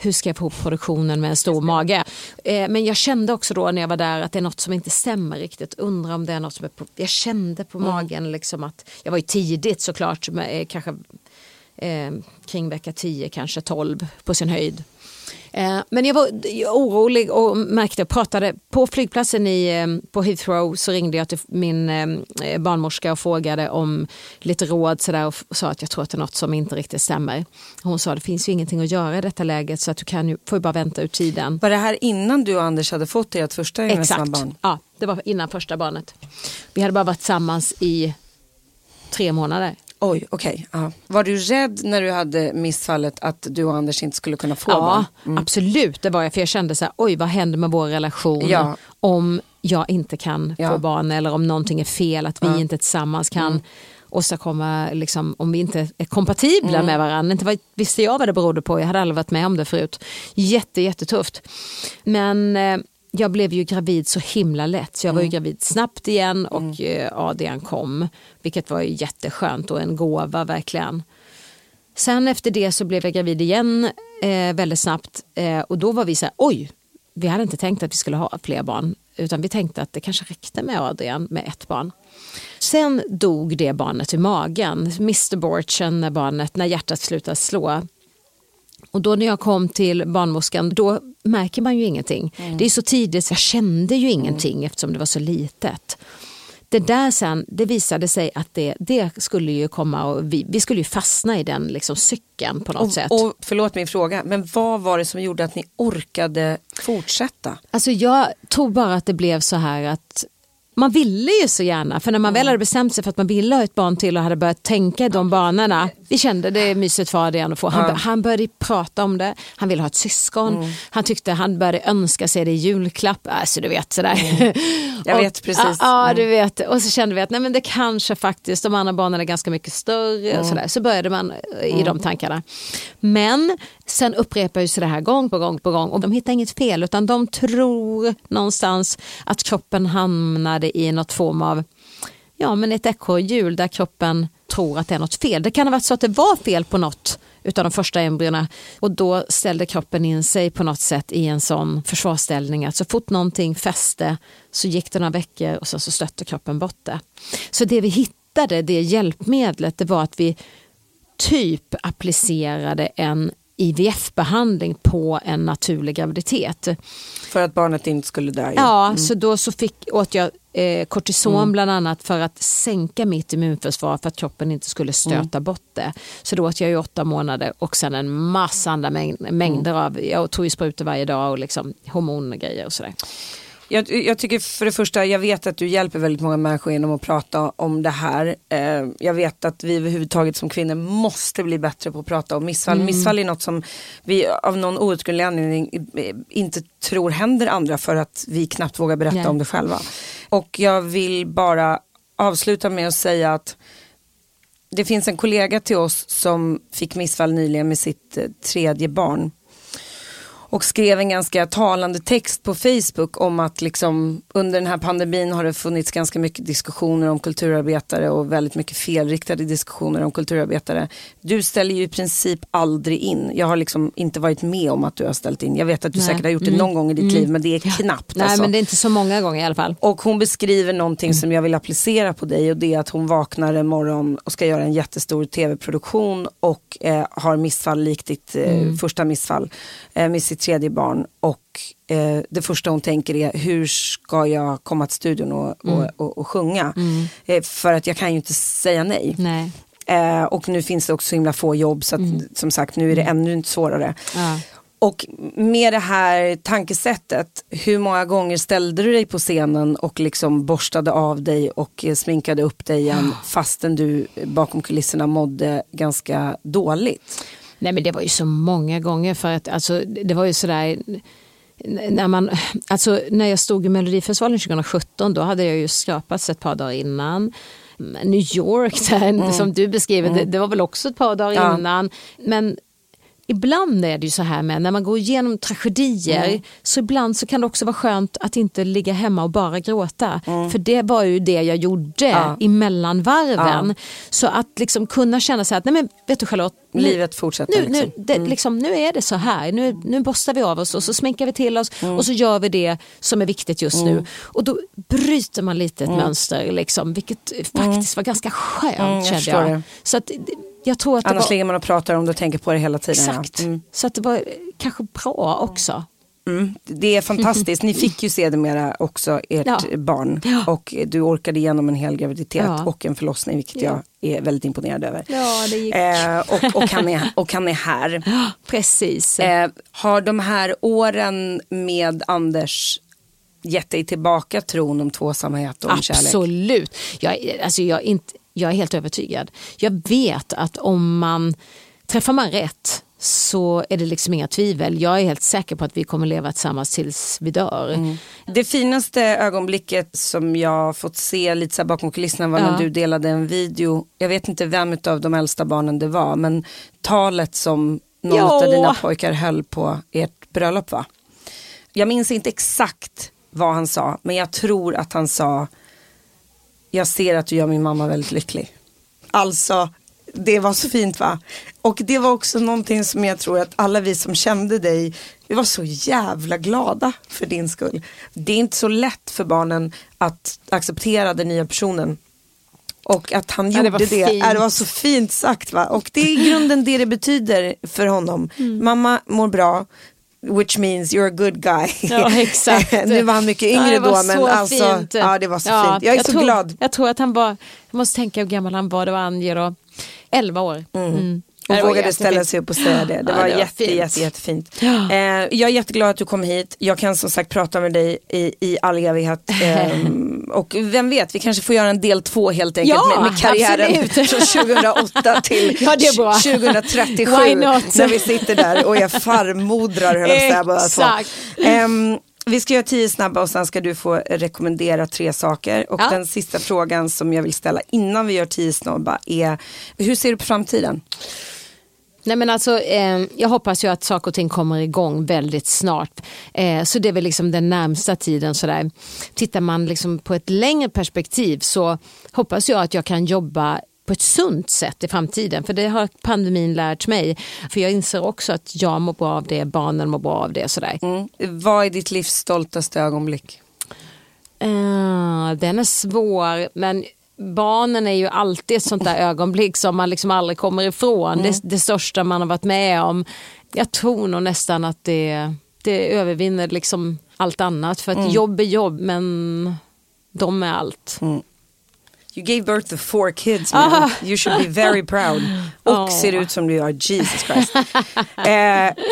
hur ska jag få produktionen med en stor mage? Eh, men jag kände också då när jag var där att det är något som inte stämmer riktigt. Undrar om det är något som är på, jag kände på magen liksom att jag var ju tidigt såklart, med, eh, kanske eh, kring vecka 10, kanske 12 på sin höjd. Eh, men jag var orolig och märkte, jag pratade på flygplatsen i, eh, på Heathrow så ringde jag till min eh, barnmorska och frågade om lite råd sådär, och sa att jag tror att det är något som inte riktigt stämmer. Hon sa det finns ju ingenting att göra i detta läget så att du kan ju, får ju bara vänta ut tiden. Var det här innan du och Anders hade fått ert första gemensamma Exakt, barn? ja det var innan första barnet. Vi hade bara varit tillsammans i tre månader. Oj, okej. ja. Var du rädd när du hade missfallet att du och Anders inte skulle kunna få Ja, barn? absolut. Det var jag. För jag kände så här, oj vad händer med vår relation Ja. om jag inte kan Ja. få barn eller om någonting är fel, att vi inte tillsammans kan. åstadkomma, liksom, om vi inte är kompatibla med varandra. Inte vad, visste jag vad det berodde på, jag hade aldrig varit med om det förut. Jätte, jättetufft. Men eh, jag blev ju gravid så himla lätt. Så jag var ju gravid snabbt igen och eh, ADn kom. Vilket var ju jätteskönt och en gåva verkligen. Sen efter det så blev jag gravid igen eh, väldigt snabbt eh, och då var vi så här, oj, vi hade inte tänkt att vi skulle ha fler barn utan vi tänkte att det kanske räckte med Adrian med ett barn. Sen dog det barnet i magen, Mr Borchen, när, barnet, när hjärtat slutade slå. Och då när jag kom till barnmorskan, då märker man ju ingenting. Det är så tidigt, så jag kände ju ingenting eftersom det var så litet. Det där sen, det visade sig att det, det skulle ju komma och vi, vi skulle ju fastna i den liksom cykeln på något sätt. Och, och förlåt min fråga, men vad var det som gjorde att ni orkade fortsätta? Alltså jag tror bara att det blev så här att man ville ju så gärna, för när man väl hade bestämt sig för att man ville ha ett barn till och hade börjat tänka i de banorna. Vi kände det är mysigt för Adrian att få. Han, han började prata om det, han ville ha ett syskon, han tyckte han började önska sig det i julklapp. Alltså du vet sådär. Jag Och- vet precis. Ja, du vet. Och så kände vi att nej, men det kanske faktiskt, de andra barnen är ganska mycket större. Och sådär. Så började man eh, i de tankarna. Men sen upprepar ju sig det här gång på gång på gång och de hittar inget fel utan de tror någonstans att kroppen hamnade i något form av ja, men ett ekorrhjul där kroppen tror att det är något fel. Det kan ha varit så att det var fel på något utav de första embryona och då ställde kroppen in sig på något sätt i en sån försvarsställning att så fort någonting fäste så gick det några veckor och sen så stötte kroppen bort det. Så det vi hittade, det hjälpmedlet, det var att vi typ applicerade en IVF-behandling på en naturlig graviditet. För att barnet inte skulle dö. Ja, så då så fick, åt jag eh, kortison bland annat för att sänka mitt immunförsvar för att kroppen inte skulle stöta bort det. Så då åt jag i åtta månader och sen en massa andra mäng- mängder av, jag tog ju sprutor varje dag och liksom hormongrejer och sådär. Jag, jag tycker för det första, jag vet att du hjälper väldigt många människor genom att prata om det här. Eh, jag vet att vi överhuvudtaget som kvinnor måste bli bättre på att prata om missfall. Missfall är något som vi av någon outgrundlig anledning eh, inte tror händer andra för att vi knappt vågar berätta Nej. om det själva. Och jag vill bara avsluta med att säga att det finns en kollega till oss som fick missfall nyligen med sitt eh, tredje barn och skrev en ganska talande text på Facebook om att liksom under den här pandemin har det funnits ganska mycket diskussioner om kulturarbetare och väldigt mycket felriktade diskussioner om kulturarbetare. Du ställer ju i princip aldrig in. Jag har liksom inte varit med om att du har ställt in. Jag vet att du Nej. säkert har gjort det någon gång i ditt liv men det är knappt. Nej alltså. men det är inte så många gånger i alla fall. Och hon beskriver någonting som jag vill applicera på dig och det är att hon vaknar en morgon och ska göra en jättestor tv-produktion och eh, har missfall likt ditt eh, första missfall med sitt tredje barn. Och eh, det första hon tänker är hur ska jag komma till studion och, och, och, och sjunga? Eh, för att jag kan ju inte säga nej. Nej. Eh, och nu finns det också så himla få jobb så att, som sagt nu är det ännu svårare. Ja. Och med det här tankesättet, hur många gånger ställde du dig på scenen och liksom borstade av dig och eh, sminkade upp dig igen fastän du bakom kulisserna mådde ganska dåligt? Nej men det var ju så många gånger för att alltså, det var ju sådär när, man, alltså, när jag stod i Melodifestivalen 2017 då hade jag ju skrapats ett par dagar innan. New York där, som du beskriver, det, det var väl också ett par dagar Ja. innan. Men ibland är det ju så här med när man går igenom tragedier så ibland så kan det också vara skönt att inte ligga hemma och bara gråta. För det var ju det jag gjorde Ja. i mellanvarven. Så att liksom kunna känna här att nej men vet du Charlotte, nu- Livet fortsätter. nu, nu, liksom. det, liksom, nu är det så här, nu, nu borstar vi av oss och så sminkar vi till oss och så gör vi det som är viktigt just nu. Och då bryter man lite ett mönster, liksom, vilket faktiskt var ganska skönt Mm, jag kände jag. det. Så att, jag tror att Annars var... ligger man och pratar om det och tänker på det hela tiden. ja. Exakt, Mm. så att det var kanske bra också. Mm. Det är fantastiskt. Ni fick ju sedermera också ert Ja. barn Ja. och du orkade igenom en hel graviditet Ja. och en förlossning vilket Ja. jag är väldigt imponerad över. Ja, det gick. Eh, och, och, han är, och han är här. Precis. Eh, har de här åren med Anders gett dig tillbaka tron om tvåsamhet och om kärlek? Absolut. Jag, alltså jag, inte, jag är helt övertygad. Jag vet att om man träffar man rätt så är det liksom inga tvivel. Jag är helt säker på att vi kommer leva tillsammans tills vi dör. Mm. Det finaste ögonblicket som jag fått se lite så bakom kulisserna var Ja. när du delade en video. Jag vet inte vem av de äldsta barnen det var men talet som någon Ja. av dina pojkar höll på ert bröllop va? Jag minns inte exakt vad han sa men jag tror att han sa jag ser att du gör min mamma väldigt lycklig. Alltså, det var så fint va? Och det var också någonting som jag tror att alla vi som kände dig, vi var så jävla glada för din skull. Det är inte så lätt för barnen att acceptera den nya personen. Och att han Ja, det gjorde det, fint. Ja, det var så fint sagt va. Och det är i grunden det det betyder för honom. Mm. Mamma mår bra, which means you're a good guy. Ja, exakt. nu var han mycket Ja, yngre var då men så alltså, fint. ja det var så Ja, fint. Jag är så tror, glad. Jag tror att han var, jag måste tänka hur gammal han var, det var Angelo, 11 år. Mm. Och Det vågade ställa sig upp och säga det. Det Ja, var, det var jätte, fint. jätte, jättefint. Ja. Eh, jag är jätteglad att du kom hit. Jag kan som sagt prata med dig i, i all evighet. Ehm, och vem vet, vi kanske får göra en del två helt enkelt Ja, med, med karriären absolut. från 2008 till Ja, det är bra. 2037. Why not? När vi sitter där och är farmodrar höll jag på att säga båda två. Exakt. Ehm, vi ska göra tio snabba och sen ska du få rekommendera tre saker. Och Ja. den sista frågan som jag vill ställa innan vi gör tio snabba är, hur ser du på framtiden? Nej, men alltså, eh, jag hoppas ju att saker och ting kommer igång väldigt snart. Eh, så det är väl liksom den närmsta tiden. Sådär. Tittar man liksom på ett längre perspektiv så hoppas jag att jag kan jobba på ett sunt sätt i framtiden. För det har pandemin lärt mig. För jag inser också att jag mår bra av det, barnen mår bra av det. Sådär. Mm. Vad är ditt livs stoltaste ögonblick? Eh, den är svår men barnen är ju alltid ett sånt där ögonblick som man liksom aldrig kommer ifrån. Det, det största man har varit med om. Jag tror nog nästan att det, det övervinner liksom allt annat. För att jobb är jobb men de är allt. You gave birth to four kids man. You should be very proud. Och Ah. ser ut som du gör, Jesus Christ. eh,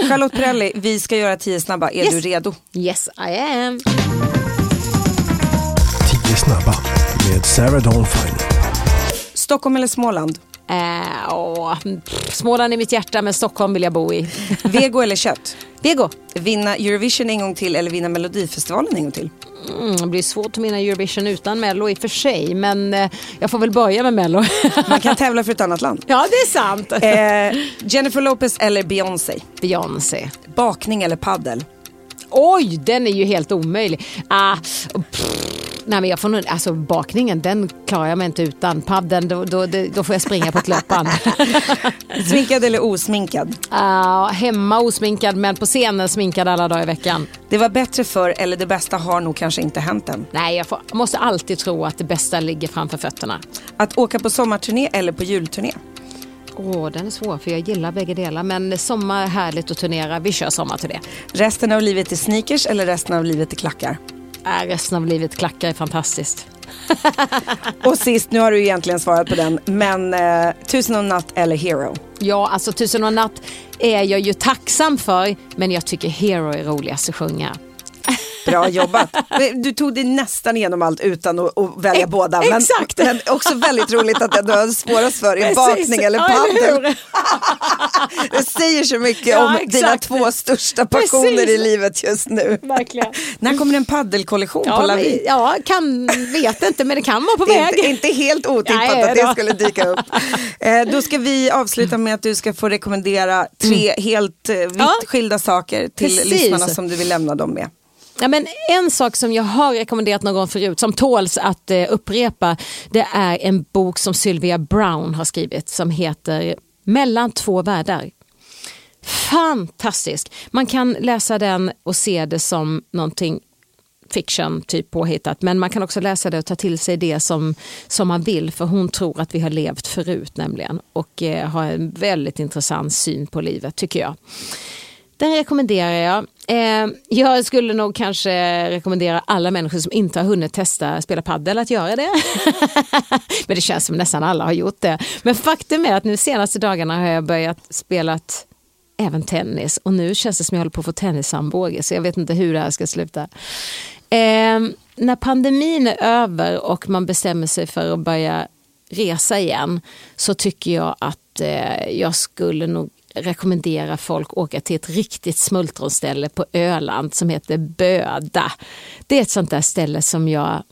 Charlotte Perrelli, vi ska göra tio snabba. Är Yes. du redo? Yes I am. 10 snabba med Sarah Dawn Finer. Stockholm eller Småland? Eh, åh, pff, Småland är mitt hjärta men Stockholm vill jag bo i. Vego eller kött? Vego. Vinna Eurovision en gång till eller vinna Melodifestivalen en gång till? Mm, det blir svårt att vinna Eurovision utan Mello i och för sig men eh, jag får väl börja med Mello. Man kan tävla för ett annat land. ja det är sant. Eh, Jennifer Lopez eller Beyoncé? Beyoncé. Bakning eller paddel? Oj, den är ju helt omöjlig. Ah, nej men jag får nog, alltså bakningen den klarar jag mig inte utan. Padden, då, då, då, får jag springa på ett löpband. Sminkad eller osminkad? Ah, hemma osminkad men på scenen sminkad alla dagar i veckan. Det var bättre för eller det bästa har nog kanske inte hänt än. Nej, jag, får, jag måste alltid tro att det bästa ligger framför fötterna. Att åka på sommarturné eller på julturné? Åh, den är svår för jag gillar bägge delar. Men sommar är härligt att turnera. Vi kör sommar till det. Resten av livet i sneakers eller resten av livet i klackar? Äh, resten av livet klackar är fantastiskt. Och sist, nu har du egentligen svarat på den, men eh, Tusen och natt eller Hero? Ja, alltså Tusen och natt är jag ju tacksam för. Men jag tycker Hero är roligast att sjunga. Bra jobbat. Du tog dig nästan igenom allt utan att, att välja Ex- båda. Men, exakt. men också väldigt roligt att du har svårast för Precis. bakning eller paddel. det säger så mycket Ja, om exakt. dina två största passioner Precis. i livet just nu. Verkligen. När kommer det en paddelkollektion på Ja, men, Lavi? ja, kan, vet inte men det kan vara på Det är väg. inte, inte helt otippat Nej, att det då. skulle dyka upp. Eh, då ska vi avsluta med att du ska få rekommendera tre helt eh, vitt Mm. Ja. skilda saker till Precis. lyssnarna som du vill lämna dem med. Ja, men en sak som jag har rekommenderat någon gång förut som tåls att eh, upprepa det är en bok som Sylvia Brown har skrivit som heter Mellan två världar. Fantastisk. Man kan läsa den och se det som någonting fiction, typ påhittat. Men man kan också läsa det och ta till sig det som, som man vill. För hon tror att vi har levt förut nämligen. Och eh, har en väldigt intressant syn på livet tycker jag. Den rekommenderar jag. Eh, jag skulle nog kanske rekommendera alla människor som inte har hunnit testa spela paddel att göra det. Men det känns som nästan alla har gjort det. Men faktum är att nu senaste dagarna har jag börjat spela även tennis och nu känns det som jag håller på att få tennisarmbåge så jag vet inte hur det här ska sluta. Eh, när pandemin är över och man bestämmer sig för att börja resa igen så tycker jag att eh, jag skulle nog rekommendera folk att åka till ett riktigt smultronställe på Öland som heter Böda. Det är ett sånt där ställe som jag,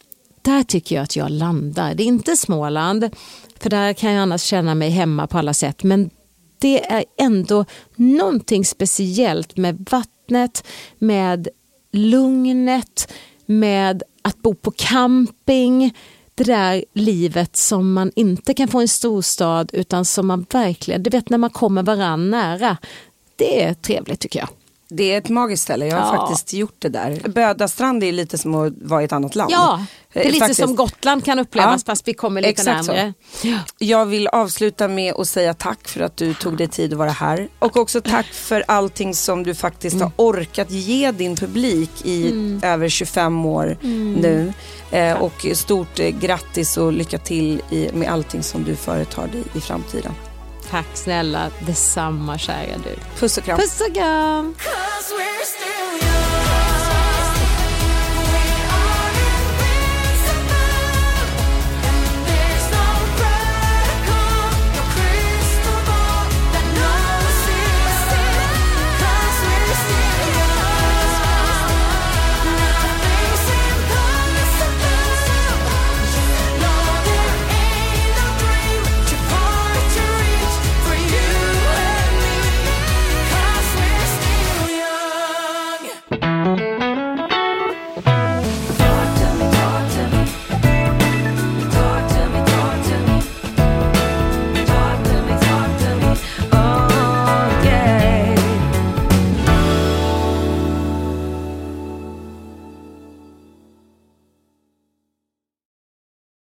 där tycker jag att jag landar. Det är inte Småland, för där kan jag annars känna mig hemma på alla sätt. Men det är ändå någonting speciellt med vattnet, med lugnet, med att bo på camping. Det där livet som man inte kan få i en storstad utan som man verkligen, du vet när man kommer varann nära. Det är trevligt tycker jag. Det är ett magiskt ställe, jag har Ja. faktiskt gjort det där. Bödastrand är lite som att vara i ett annat land. Ja, det är Eh, lite faktiskt. som Gotland kan upplevas Ja, fast vi kommer lite exakt närmare. Ja. Jag vill avsluta med att säga tack för att du tog dig tid att vara här. Och också tack för allting som du faktiskt har orkat ge din publik i över 25 år nu. Eh, och stort eh, grattis och lycka till i, med allting som du företar dig i framtiden. Tack snälla, detsamma kära du. Puss och kram. Puss och kram.